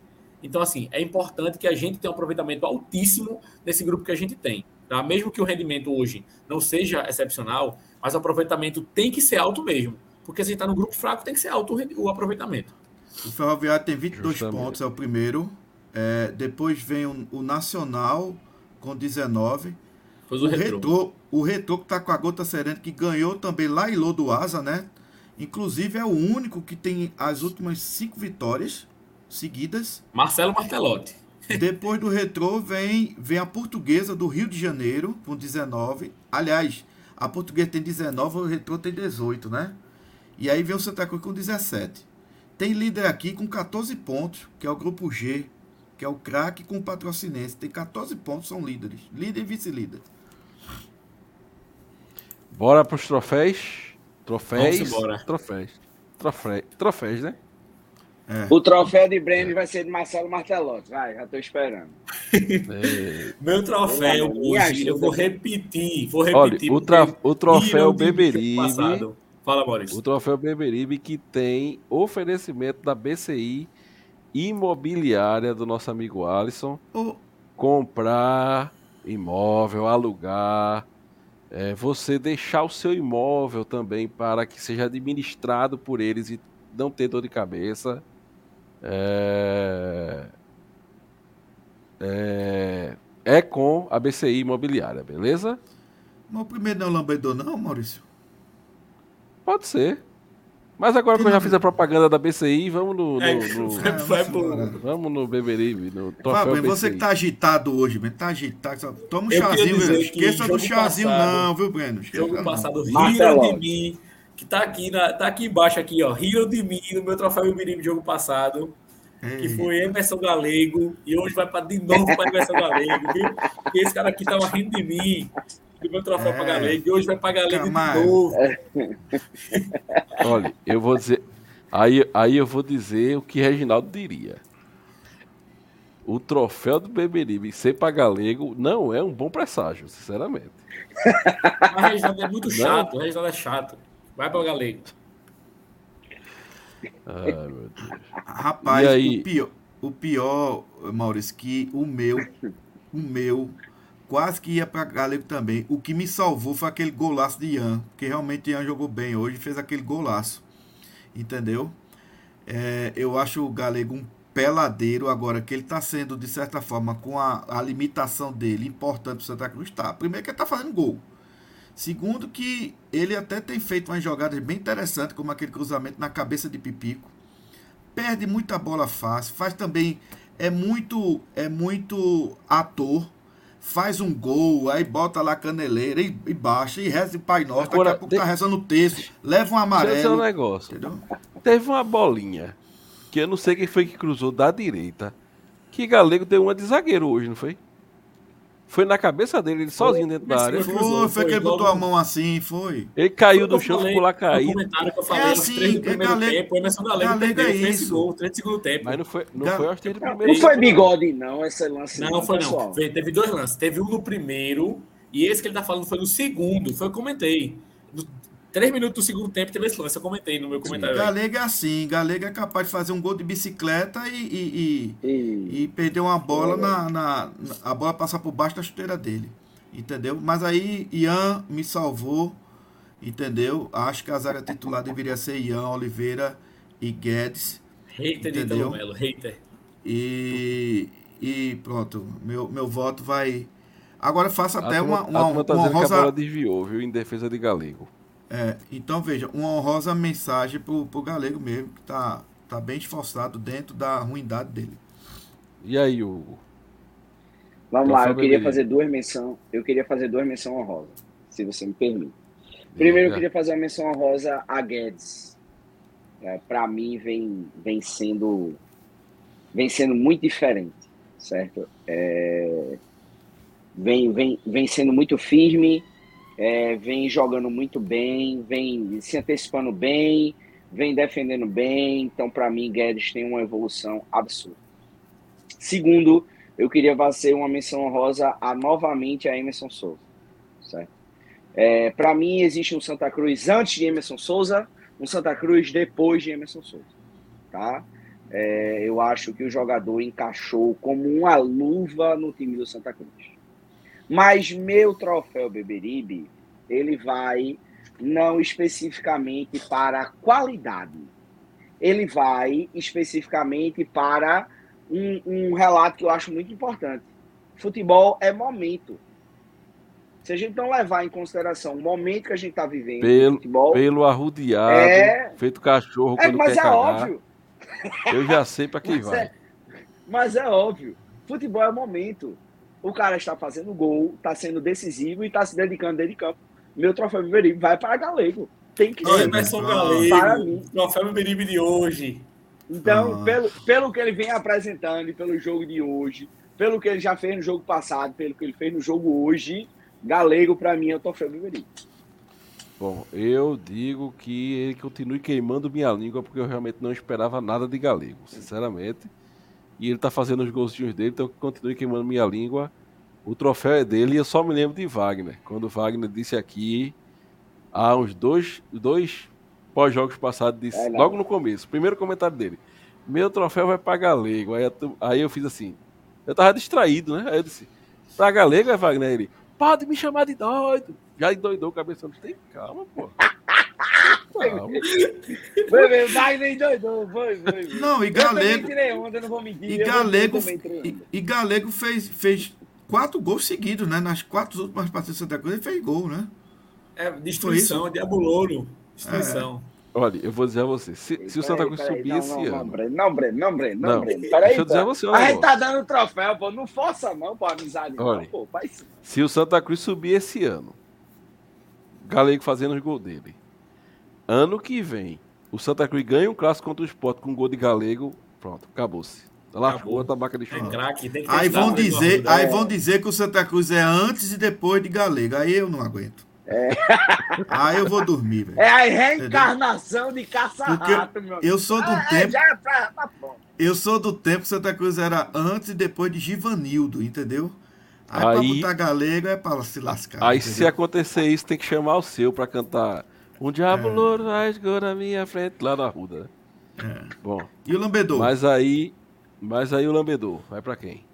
Então, assim, é importante que a gente tenha um aproveitamento altíssimo nesse grupo que a gente tem. Tá? Mesmo que o rendimento hoje não seja excepcional, mas o aproveitamento tem que ser alto mesmo. Porque se a gente está no grupo fraco, tem que ser alto o aproveitamento. O Ferroviário tem 22 Justamente. pontos, é o primeiro. É, depois vem o, o, Nacional com 19. Pois o, o Retrô. Retrô. O Retrô que está com a gota serena, que ganhou também lá em Lodoasa, né? Inclusive é o único que tem as últimas cinco vitórias seguidas. Marcelo Martelotti. Depois do Retrô vem, vem a Portuguesa do Rio de Janeiro com 19. Aliás, a Portuguesa tem 19, o Retrô tem 18, né? E aí vem o Santa Cruz com 17. Tem líder aqui com 14 pontos, que é o grupo G, que é o craque com o patrocinense. Tem 14 pontos, são líderes. Líder e vice-líder. Bora para os troféus. Troféus. Troféus. Troféus. Troféus, né? É. O troféu de Breno vai ser de Marcelo Martelotti. Vai, já estou esperando. É. Meu troféu, hoje, eu vou repetir. Vou repetir. Olha, o, tra o troféu Beberibe. Fala, Maurício. O troféu Beberibe que tem oferecimento da BCI imobiliária do nosso amigo Alisson. Oh. Comprar imóvel, alugar é, você deixar o seu imóvel também para que seja administrado por eles e não ter dor de cabeça. É, é, é com a BCI Imobiliária, beleza? Mas o primeiro não é o lambedor, não, Maurício? Pode ser. Mas agora que eu já fiz a propaganda da BCI, vamos no. É, no, no vai, vai pro... Vamos no Beberibe, no Fábio, você que tá agitado hoje, Breno, tá agitado. Toma um eu chazinho, Breno. Esqueça do chazinho, passado, não, viu, Breno? Esqueça jogo não. passado, riram de mim, que tá aqui, na, tá aqui embaixo, aqui, ó. Riram de mim no meu troféu Beberibe jogo passado. Ei. Que foi Emerson Galego, e hoje vai pra, de novo para Emerson Galego, viu? Porque esse cara aqui tava rindo de mim do meu troféu é. para Galego, e hoje vai para Galego de novo. Olha, eu vou dizer. Aí, aí eu vou dizer o que Reginaldo diria. O troféu do Beberibe ser para Galego não é um bom presságio, sinceramente. Mas o Reginaldo é muito chato, o Reginaldo é chato. Vai para o Galego. Ai, meu Deus. Rapaz, aí... o, pior, o pior, Maurício, que o meu, o meu quase que ia para Galego também. O que me salvou foi aquele golaço de Ian, porque realmente Ian jogou bem hoje, fez aquele golaço. Entendeu? É, eu acho o Galego um peladeiro agora, que ele está sendo, de certa forma, com a, a limitação dele, importante para Santa Cruz, tá. Primeiro que ele está fazendo gol. Segundo que ele até tem feito umas jogadas bem interessantes, como aquele cruzamento na cabeça de Pipico. Perde muita bola fácil, faz também é muito é muito ator, faz um gol, aí bota lá a caneleira e, e baixa, e reza o Pai Nosso, Agora, daqui a pouco de... tá rezando o texto, leva um amarelo. Um negócio. Entendeu? Teve uma bolinha, que eu não sei quem foi que cruzou da direita, que Galego deu uma de zagueiro hoje, não foi? Foi na cabeça dele, ele sozinho dentro da área. Foi, foi, foi que ele botou a mão assim, foi. Ele caiu do chão, ficou lá caído. é assim, é galego, tempo, Emerson Galego, galego perdeu, é isso. Gol, 30 segundo tempo. Mas não foi, não Gal... foi aos 30 primeiro. Não foi bigode, não, esse lance. Não, não foi não. Teve dois lances. Teve um no primeiro, e esse que ele tá falando foi no segundo. Foi o que eu comentei. Três minutos do segundo tempo teve esse lance, eu comentei no meu comentário. Galega é assim, Galega é capaz de fazer um gol de bicicleta e, e, e, e perder uma bola na, na, A bola passar por baixo da chuteira dele. Entendeu? Mas aí Ian me salvou, entendeu? Acho que a zaga titular deveria ser Ian, Oliveira e Guedes. Hater entendeu? de Melo, hater. E, e pronto, meu, meu voto vai. Agora faça até uma, uma, uma, tá uma rosa... que a bola desviou, viu? Em defesa de Galego. É, então veja, uma honrosa mensagem pro, pro Galego mesmo, que tá, tá bem esforçado dentro da ruindade dele. E aí, Hugo? Vamos lá, eu queria fazer duas menções. Eu queria fazer duas menções honrosas, se você me permite. Primeiro, eu queria fazer uma menção honrosa a Guedes. É, Para mim, vem, vem sendo vem sendo muito diferente, certo? É, vem, vem, vem sendo muito firme, é, vem jogando muito bem, vem se antecipando bem, vem defendendo bem. Então, para mim, Guedes tem uma evolução absurda. Segundo, eu queria fazer uma menção honrosa a novamente a Emerson Souza? É, para mim, existe um Santa Cruz antes de Emerson Souza, um Santa Cruz depois de Emerson Souza. Tá? É, eu acho que o jogador encaixou como uma luva no time do Santa Cruz. Mas meu troféu Beberibe, ele vai não especificamente para a qualidade. Ele vai especificamente para um, um relato que eu acho muito importante. Futebol é momento. Se a gente não levar em consideração o momento que a gente está vivendo pelo, futebol, pelo arrudeado, é... feito cachorro é, quando mas é cagar. óbvio. Eu já sei para quem mas vai. É, mas é óbvio. Futebol é momento. O cara está fazendo gol, está sendo decisivo e está se dedicando dentro de campo. Meu troféu Beberibe vai para Galego. Tem que Oi, ser. Emerson Ah, Galego, para mim. troféu Beberibe de hoje. Então, Ah. pelo, pelo que ele vem apresentando e pelo jogo de hoje, pelo que ele já fez no jogo passado, pelo que ele fez no jogo hoje, Galego, para mim, é o troféu Beberibe. Bom, eu digo que ele continue queimando minha língua porque eu realmente não esperava nada de Galego, sinceramente. E ele tá fazendo os golzinhos dele, então continue queimando minha língua. O troféu é dele e eu só me lembro de Wagner. Quando Wagner disse aqui, há uns dois, dois pós-jogos passados, disse, É, logo no começo, primeiro comentário dele. Meu troféu vai pra Galego. Aí, eu aí eu fiz assim. Eu tava distraído, né? Aí eu disse, pra Galego é Wagner? Ele, pode me chamar de doido. Já endoidou o cabeção. Tem calma, pô. Calma. Foi, foi, Wagner endoidou, foi, foi. foi. Não, e Galego, onda, não vou mentir. e Galego, e, e Galego fez, fez quatro gols seguidos, né? Nas quatro últimas partidas de Santa Cruz ele fez gol, né? É destruição, diabulouro. Destruição. Olha, eu vou dizer a você. Se, se o Santa Cruz peraí, subir não, esse não, Não, ano. Breno, não, Breno, não, Breno, não, Não, Breno. deixa Peraí, eu dizer a você um A gente tá dando troféu, pô. Não força não, pô, amizade. Olha. Não, pô, faz. Se o Santa Cruz subir esse ano, Galego fazendo os gols dele. Ano que vem, o Santa Cruz ganha um clássico contra o Sport com um gol de Galego. Pronto, acabou-se. Lascou Acabou. a tabaca de É craque, tem que Aí vão dizer, aí vão dizer que o Santa Cruz é antes e depois de Galego. Aí eu não aguento. Aí eu vou dormir, velho. É a reencarnação de caça-rato, meu amigo. Eu sou do Ah, tempo, Já tá, tá bom. eu sou do tempo que Santa Cruz era antes e depois de Givanildo, entendeu? Aí, pra Aí- botar Galego é pra se lascar. Aí entendeu? se acontecer isso, tem que chamar o seu pra cantar. Um diabo É. louro rasgou na minha frente, lá na Ruda. É. Bom, E o Lambedor? mas aí. Mas aí o Lambedor, vai pra quem?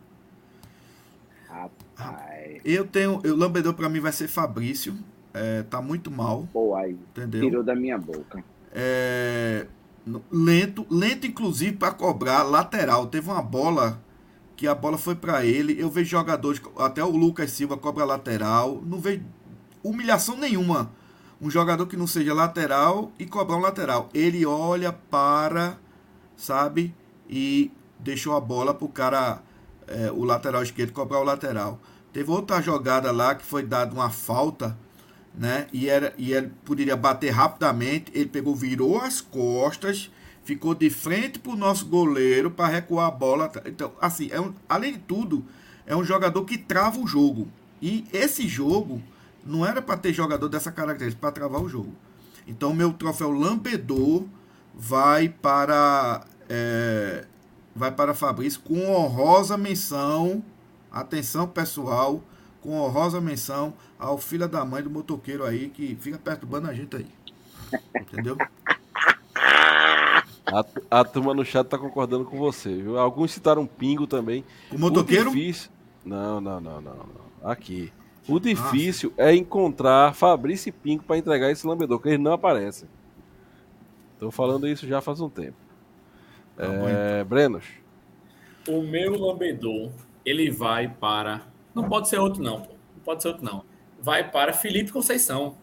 Rapaz, Eu tenho. O Lambedor pra mim vai ser Fabrício. É, tá muito mal, pô, aí. entendeu? Tirou da minha boca. É, lento, lento inclusive para cobrar lateral. Teve uma bola que a bola foi para ele. Eu vejo jogadores, até o Lucas Silva cobra lateral. Não vejo humilhação nenhuma. Um jogador que não seja lateral e cobrar um lateral. Ele olha para, sabe, e deixou a bola pro cara, é, o lateral esquerdo, cobrar o lateral. Teve outra jogada lá que foi dada uma falta né? E, era, e ele poderia bater rapidamente. Ele pegou, virou as costas, ficou de frente para o nosso goleiro para recuar a bola. Então, assim, é um, além de tudo, é um jogador que trava o jogo. E esse jogo não era para ter jogador dessa característica, para travar o jogo. Então, meu troféu Lambedor vai para é, vai para Fabrício com honrosa menção. Atenção, pessoal, com honrosa menção ao filho da mãe do motoqueiro aí que fica perturbando a gente aí. Entendeu? A, a turma no chat tá concordando com você, viu? Alguns citaram Pingo também. O motoqueiro? O difícil... Não, não, não, não, não. Aqui. O difícil é encontrar Fabrício e Pingo pra entregar esse lambedor, que eles não aparecem. Tô falando isso já faz um tempo. Tá É, Brenos. O meu lambedor, ele vai para. Não pode ser outro, não. pô. Não pode ser outro, não. Vai para Felipe Conceição.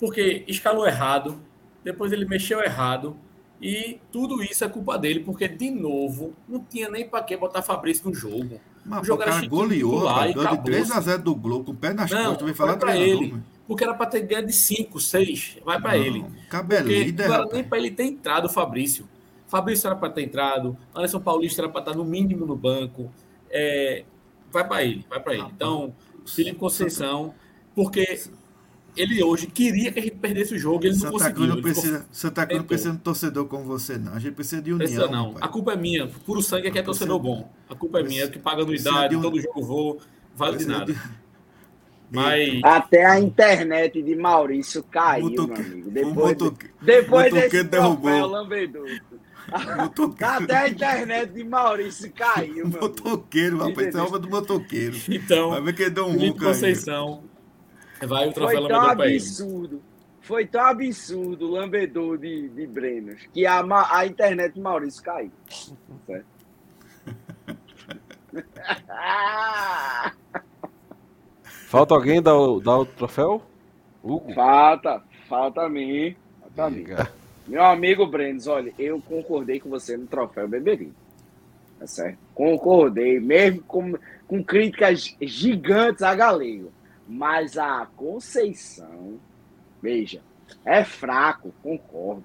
Porque escalou errado, depois ele mexeu errado. E tudo isso é culpa dele, porque, de novo, não tinha nem para que botar Fabrício no jogo. Mas O jogo cara goleou, ganhou de acabou-se. 3x0 do Globo, com o pé nas Não, costas. Vem falar pra treinador, ele. Porque era para ter ganho de 5, 6. Vai para Não, ele. Cabo é líder, não era nem para ele ter entrado, o Fabrício. Fabrício era para ter entrado, Anderson Paulista era para estar no mínimo no banco. É, vai para ele, vai para ele. Então, Felipe Conceição, porque ele hoje queria que a gente perdesse o jogo, ele não Santa conseguiu. Cruz não ele ficou- precisa, Santa Cruz não precisa de um torcedor como você, não. A gente precisa de união. Precisa não. A culpa é minha. Puro sangue é que é torcedor bom. A culpa é minha, é que paga Precisa anuidade, de um- todo jogo vou, vale de Precisa nada. de- Mas. Até a internet de Maurício caiu, Motoque- meu amigo. Depois, motoque- depois motoqueiro desse derrubou. Até a internet de Maurício caiu, amigo. Motoqueiro, rapaz. Isso é obra do motoqueiro. Então, Vai ver que ele deu um Felipe aí. Vai o troféu Foi tão absurdo. Foi tão absurdo o lambedor de, de Brenos que a, a internet de Maurício caiu. Certo? Falta alguém dar o, dar o troféu? Hugo? falta, falta a mim. Falta a mim. Meu amigo Brenos, olha, eu concordei com você no troféu Beberinho. Tá certo? Concordei, mesmo com, com críticas gigantes a Galego. Mas a Conceição, veja, é fraco, concordo.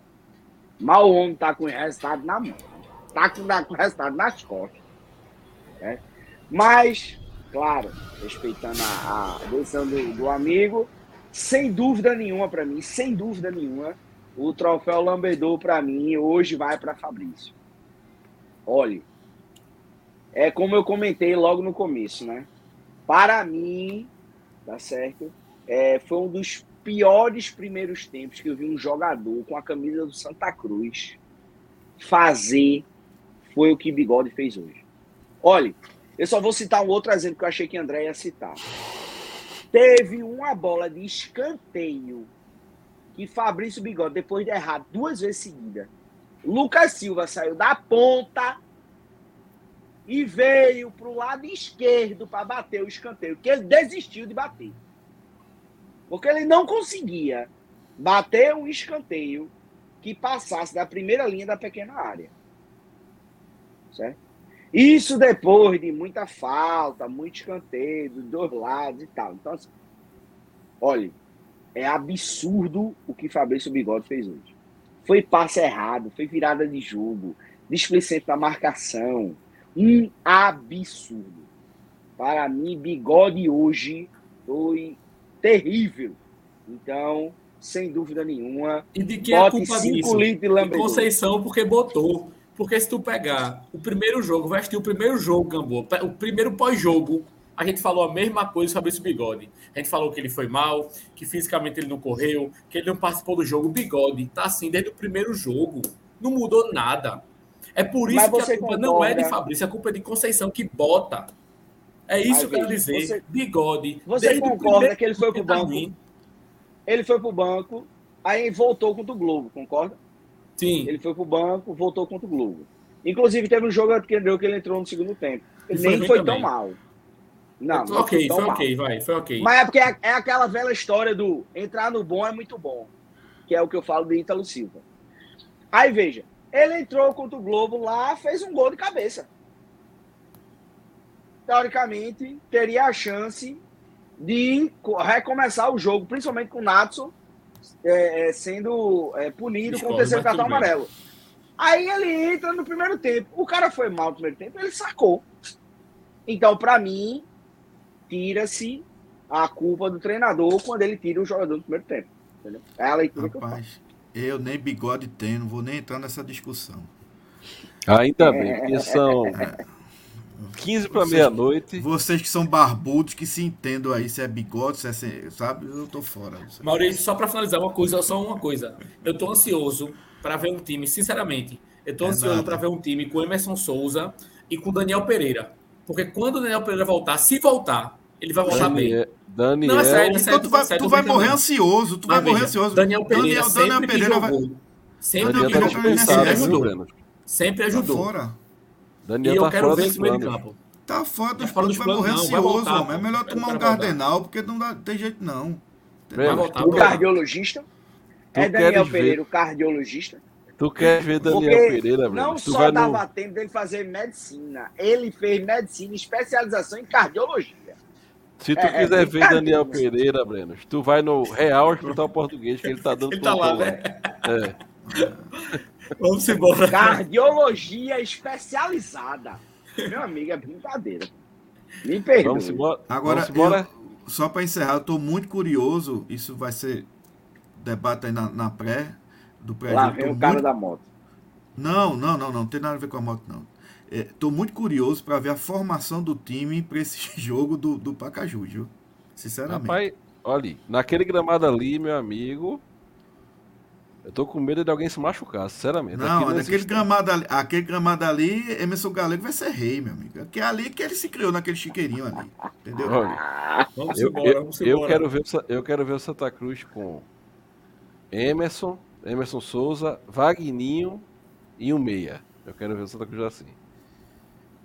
Mas o homem tá com o resultado na mão. Tá com, com o resultado nas costas. né? Mas, claro, respeitando a, a decisão do, do amigo, sem dúvida nenhuma para mim, sem dúvida nenhuma, o troféu Lambedor para mim hoje vai para Fabrício. Olha, é como eu comentei logo no começo, né? Para mim, tá certo? É, foi um dos piores primeiros tempos que eu vi um jogador com a camisa do Santa Cruz fazer foi o que Bigode fez hoje. Olha, eu só vou citar um outro exemplo que eu achei que André ia citar. Teve uma bola de escanteio que Fabrício Bigode, depois de errar duas vezes seguidas, Lucas Silva saiu da ponta e veio para o lado esquerdo para bater o escanteio, que ele desistiu de bater. Porque ele não conseguia bater um escanteio que passasse da primeira linha da pequena área. Certo? Isso depois de muita falta, muito escanteio dos dois lados e tal. Então, assim, olha, é absurdo o que Fabrício Bigode fez hoje. Foi passe errado, foi virada de jogo, displicente da marcação. Um absurdo. Para mim, Bigode hoje foi terrível. Então, sem dúvida nenhuma, E de que é a bote culpa 5 disso? de. Conceição, porque botou. Porque se tu pegar o primeiro jogo, vai assistir o primeiro jogo, Gamboa, o primeiro pós-jogo, a gente falou a mesma coisa sobre Fabrício Bigode. A gente falou que ele foi mal, que fisicamente ele não correu, que ele não participou do jogo. O Bigode tá assim desde o primeiro jogo. Não mudou nada. É por isso que a culpa não é de concorda? Fabrício, a culpa é de Conceição que bota. É isso Mas que eu quero dizer. você- Bigode. Você concorda que ele foi pro banco? ruim. Ele foi pro banco, aí voltou contra o Globo, concorda? Sim. Ele foi pro banco, voltou contra o Globo. Inclusive, teve um jogo que ele deu que ele entrou no segundo tempo. Ele foi nem foi também. tão mal. Não, não ok, foi mal. ok, vai, foi ok. Mas é porque é, é aquela velha história do entrar no bom é muito bom. Que é o que eu falo do Ítalo Silva. Aí veja, ele entrou contra o Globo lá, fez um gol de cabeça. Teoricamente, teria a chance de co- recomeçar o jogo, principalmente com o Natson é, é, sendo é, punido com o terceiro cartão amarelo. Aí ele entra no primeiro tempo. O cara foi mal no primeiro tempo, ele sacou. Então, pra mim, tira-se a culpa do treinador quando ele tira o jogador no primeiro tempo. Entendeu? É a leitura que eu faço. Eu nem bigode tenho, não vou nem entrar nessa discussão. Ainda bem, porque são 15 para meia-noite. Vocês que são barbudos, que se entendam aí se é bigode, se é. sem- Sabe? Eu tô fora. Maurício, só para finalizar uma coisa, só uma coisa. Eu tô ansioso para ver um time, sinceramente. Eu tô É ansioso para ver um time com Emerson Souza e com Daniel Pereira. Porque quando o Daniel Pereira voltar, se voltar, ele vai voltar bem. Daniel, Daniel Não, é sério, é Então sério. tu tô vai, sério, tu vai morrer não. ansioso, tu Mas vai morrer ansioso. Daniel Pereira Daniel, sempre Daniel que Pereira vai. sempre Daniel tá Pereira jogou, vai sempre viu, ajudou. Sempre Tá ajudou. E Daniel eu tá quero fora ver esse meio de campo. Tá fora dos Tá planos, vai morrer ansioso, homem. É melhor tomar um voltar. Gardenal, porque não dá, tem jeito não. O tu, cardiologista é tu Daniel Pereira, o cardiologista. tu quer ver Daniel Porque Pereira, Breno? Não Tu só vai dava no, tempo dele fazer medicina, ele fez medicina e especialização em cardiologia. Se tu é, é quiser ver brincadeira. Daniel Pereira, Breno, tu vai no Real Hospital Português, que ele tá dando Ele tá lá, né? É. Vamos embora. Cardiologia especializada. Meu amigo, é brincadeira. Me perdoe. Vamos embora. Agora, Vamos embora. eu- só para encerrar, eu tô muito curioso. Isso vai ser debate aí na, na pré do pré Lá vem o cara muito- da moto. Não, não, não, não, não tem nada a ver com a moto, não. É, tô muito curioso para ver a formação do time para esse jogo do, do Pacaju, viu? Sinceramente. Rapaz, olha, naquele gramado ali, meu amigo, eu tô com medo de alguém se machucar, sinceramente. Não, naquele existe. gramado, ali, aquele gramado ali, Emerson Galego vai ser rei, meu amigo. Que é ali que ele se criou, naquele chiqueirinho ali. Entendeu? Olha, Vamos eu, embora, eu, vamos eu embora. quero ver, eu quero ver o Santa Cruz com Emerson, Emerson Souza, Vagninho e um meia. Eu quero ver o Santa Cruz assim.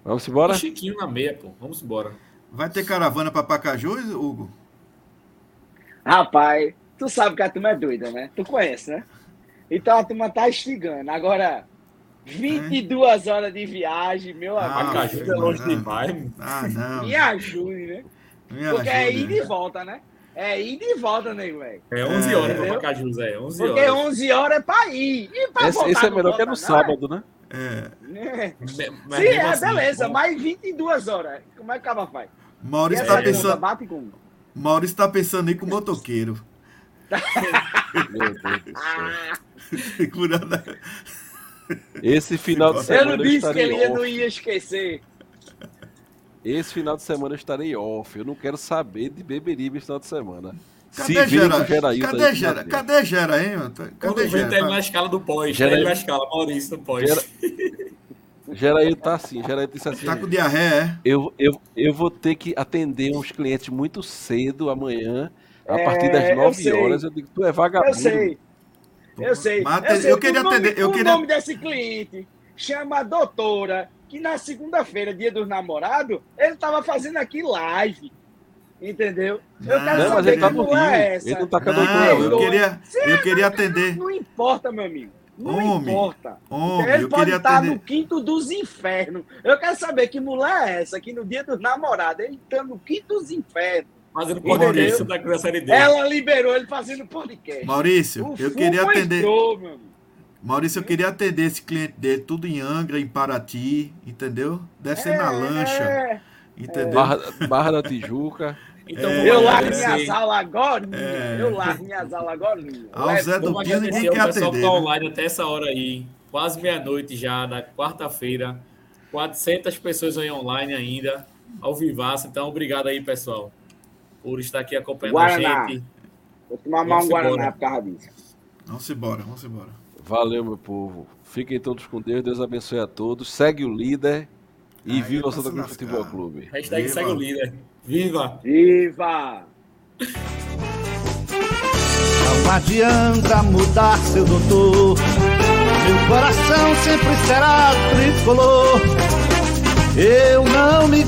Vamos embora? E Chiquinho na meia, pô. Vamos embora. Vai ter caravana pra Pacajus, Hugo? Rapaz, tu sabe que a turma é doida, né? Tu conhece, né? Então a turma tá estigando. Agora, 22 horas de viagem, meu Ah, amigo. Pacaju é longe demais. mano. Ah, não. Me ajude, né? Me Porque é ajuda. ida e volta, né? É ida e volta, nego, velho. É 11 É. horas pra Pacajus, é. 11 Porque horas. 11 horas é pra ir. E pra Esse, voltar esse é melhor que é volta, no não, sábado, né? É. É. Mas Sim, é assim, beleza, bom, mas 22 horas. Como é que acaba faz? Maurício tá conta pensando, bate com. Maurício tá pensando aí com o motoqueiro. Meu Deus do céu. Segurando Esse final de Eu eu semana não eu, disse que ele off. não ia esquecer. Esse final de semana eu estarei off. Eu não quero saber de beberibe esse final de semana. Cadê virem Gera? Gerailton Cadê aí, Gera? Matheus. Cadê Gera, hein? Cadê Gera? tá ele Tá- na escala do pós. Gera- Tá ele na escala, Maurício no pós. Gera- Gerailton tá assim. Gerailton disse assim. Tá com diarreia, é? Eu, eu, eu vou ter que atender uns clientes muito cedo amanhã, a É, partir das eu 9 sei. horas. Eu digo, tu é vagabundo. Eu sei. Eu sei. Mas eu sei eu que queria o nome, atender- eu o queria- nome desse cliente chama a doutora, que na segunda-feira, dia dos namorados, ele tava fazendo aqui live. Entendeu? Eu Não, quero Não, mas saber ele tá que no Rio. mulher é essa. Ele não tá com a doutora, eu não. queria, eu queria atender. Não importa, meu amigo. Não Homem, importa. Homem, ele eu pode estar atender. no quinto dos infernos. Eu quero saber que mulher é essa, que no dia dos namorados, ele tá no quinto dos infernos. Fazendo podcast da Cruz Série D. Ela liberou ele fazendo podcast. Maurício, O eu queria atender. entrou, meu amigo. Maurício, eu queria atender esse cliente dele, tudo em Angra, em Paraty, entendeu? Deve ser na lancha, É, entendeu? Barra, Barra da Tijuca. Então, É. vamos eu largo minhas aulas agora. É. Eu largo minhas aulas agora. Ao Zé do agradecer ninguém quer pessoal que atender. tá né? online até essa hora aí. Quase meia-noite já, da quarta-feira. 400 pessoas aí online ainda, ao vivaço. Então, obrigado aí, pessoal, por estar aqui acompanhando Guaraná. a gente. Vou tomar mais um Guaraná embora. por causa disso. Vamos embora, vamos embora. Valeu, meu povo. Fiquem todos com Deus. Deus abençoe a todos. Segue o líder. E Aí viva o Santa Cruz Futebol. Clube. Hashtag Viva. segue o líder. Viva! Viva! Não adianta mudar, seu doutor. Meu coração sempre será tricolor. Eu não me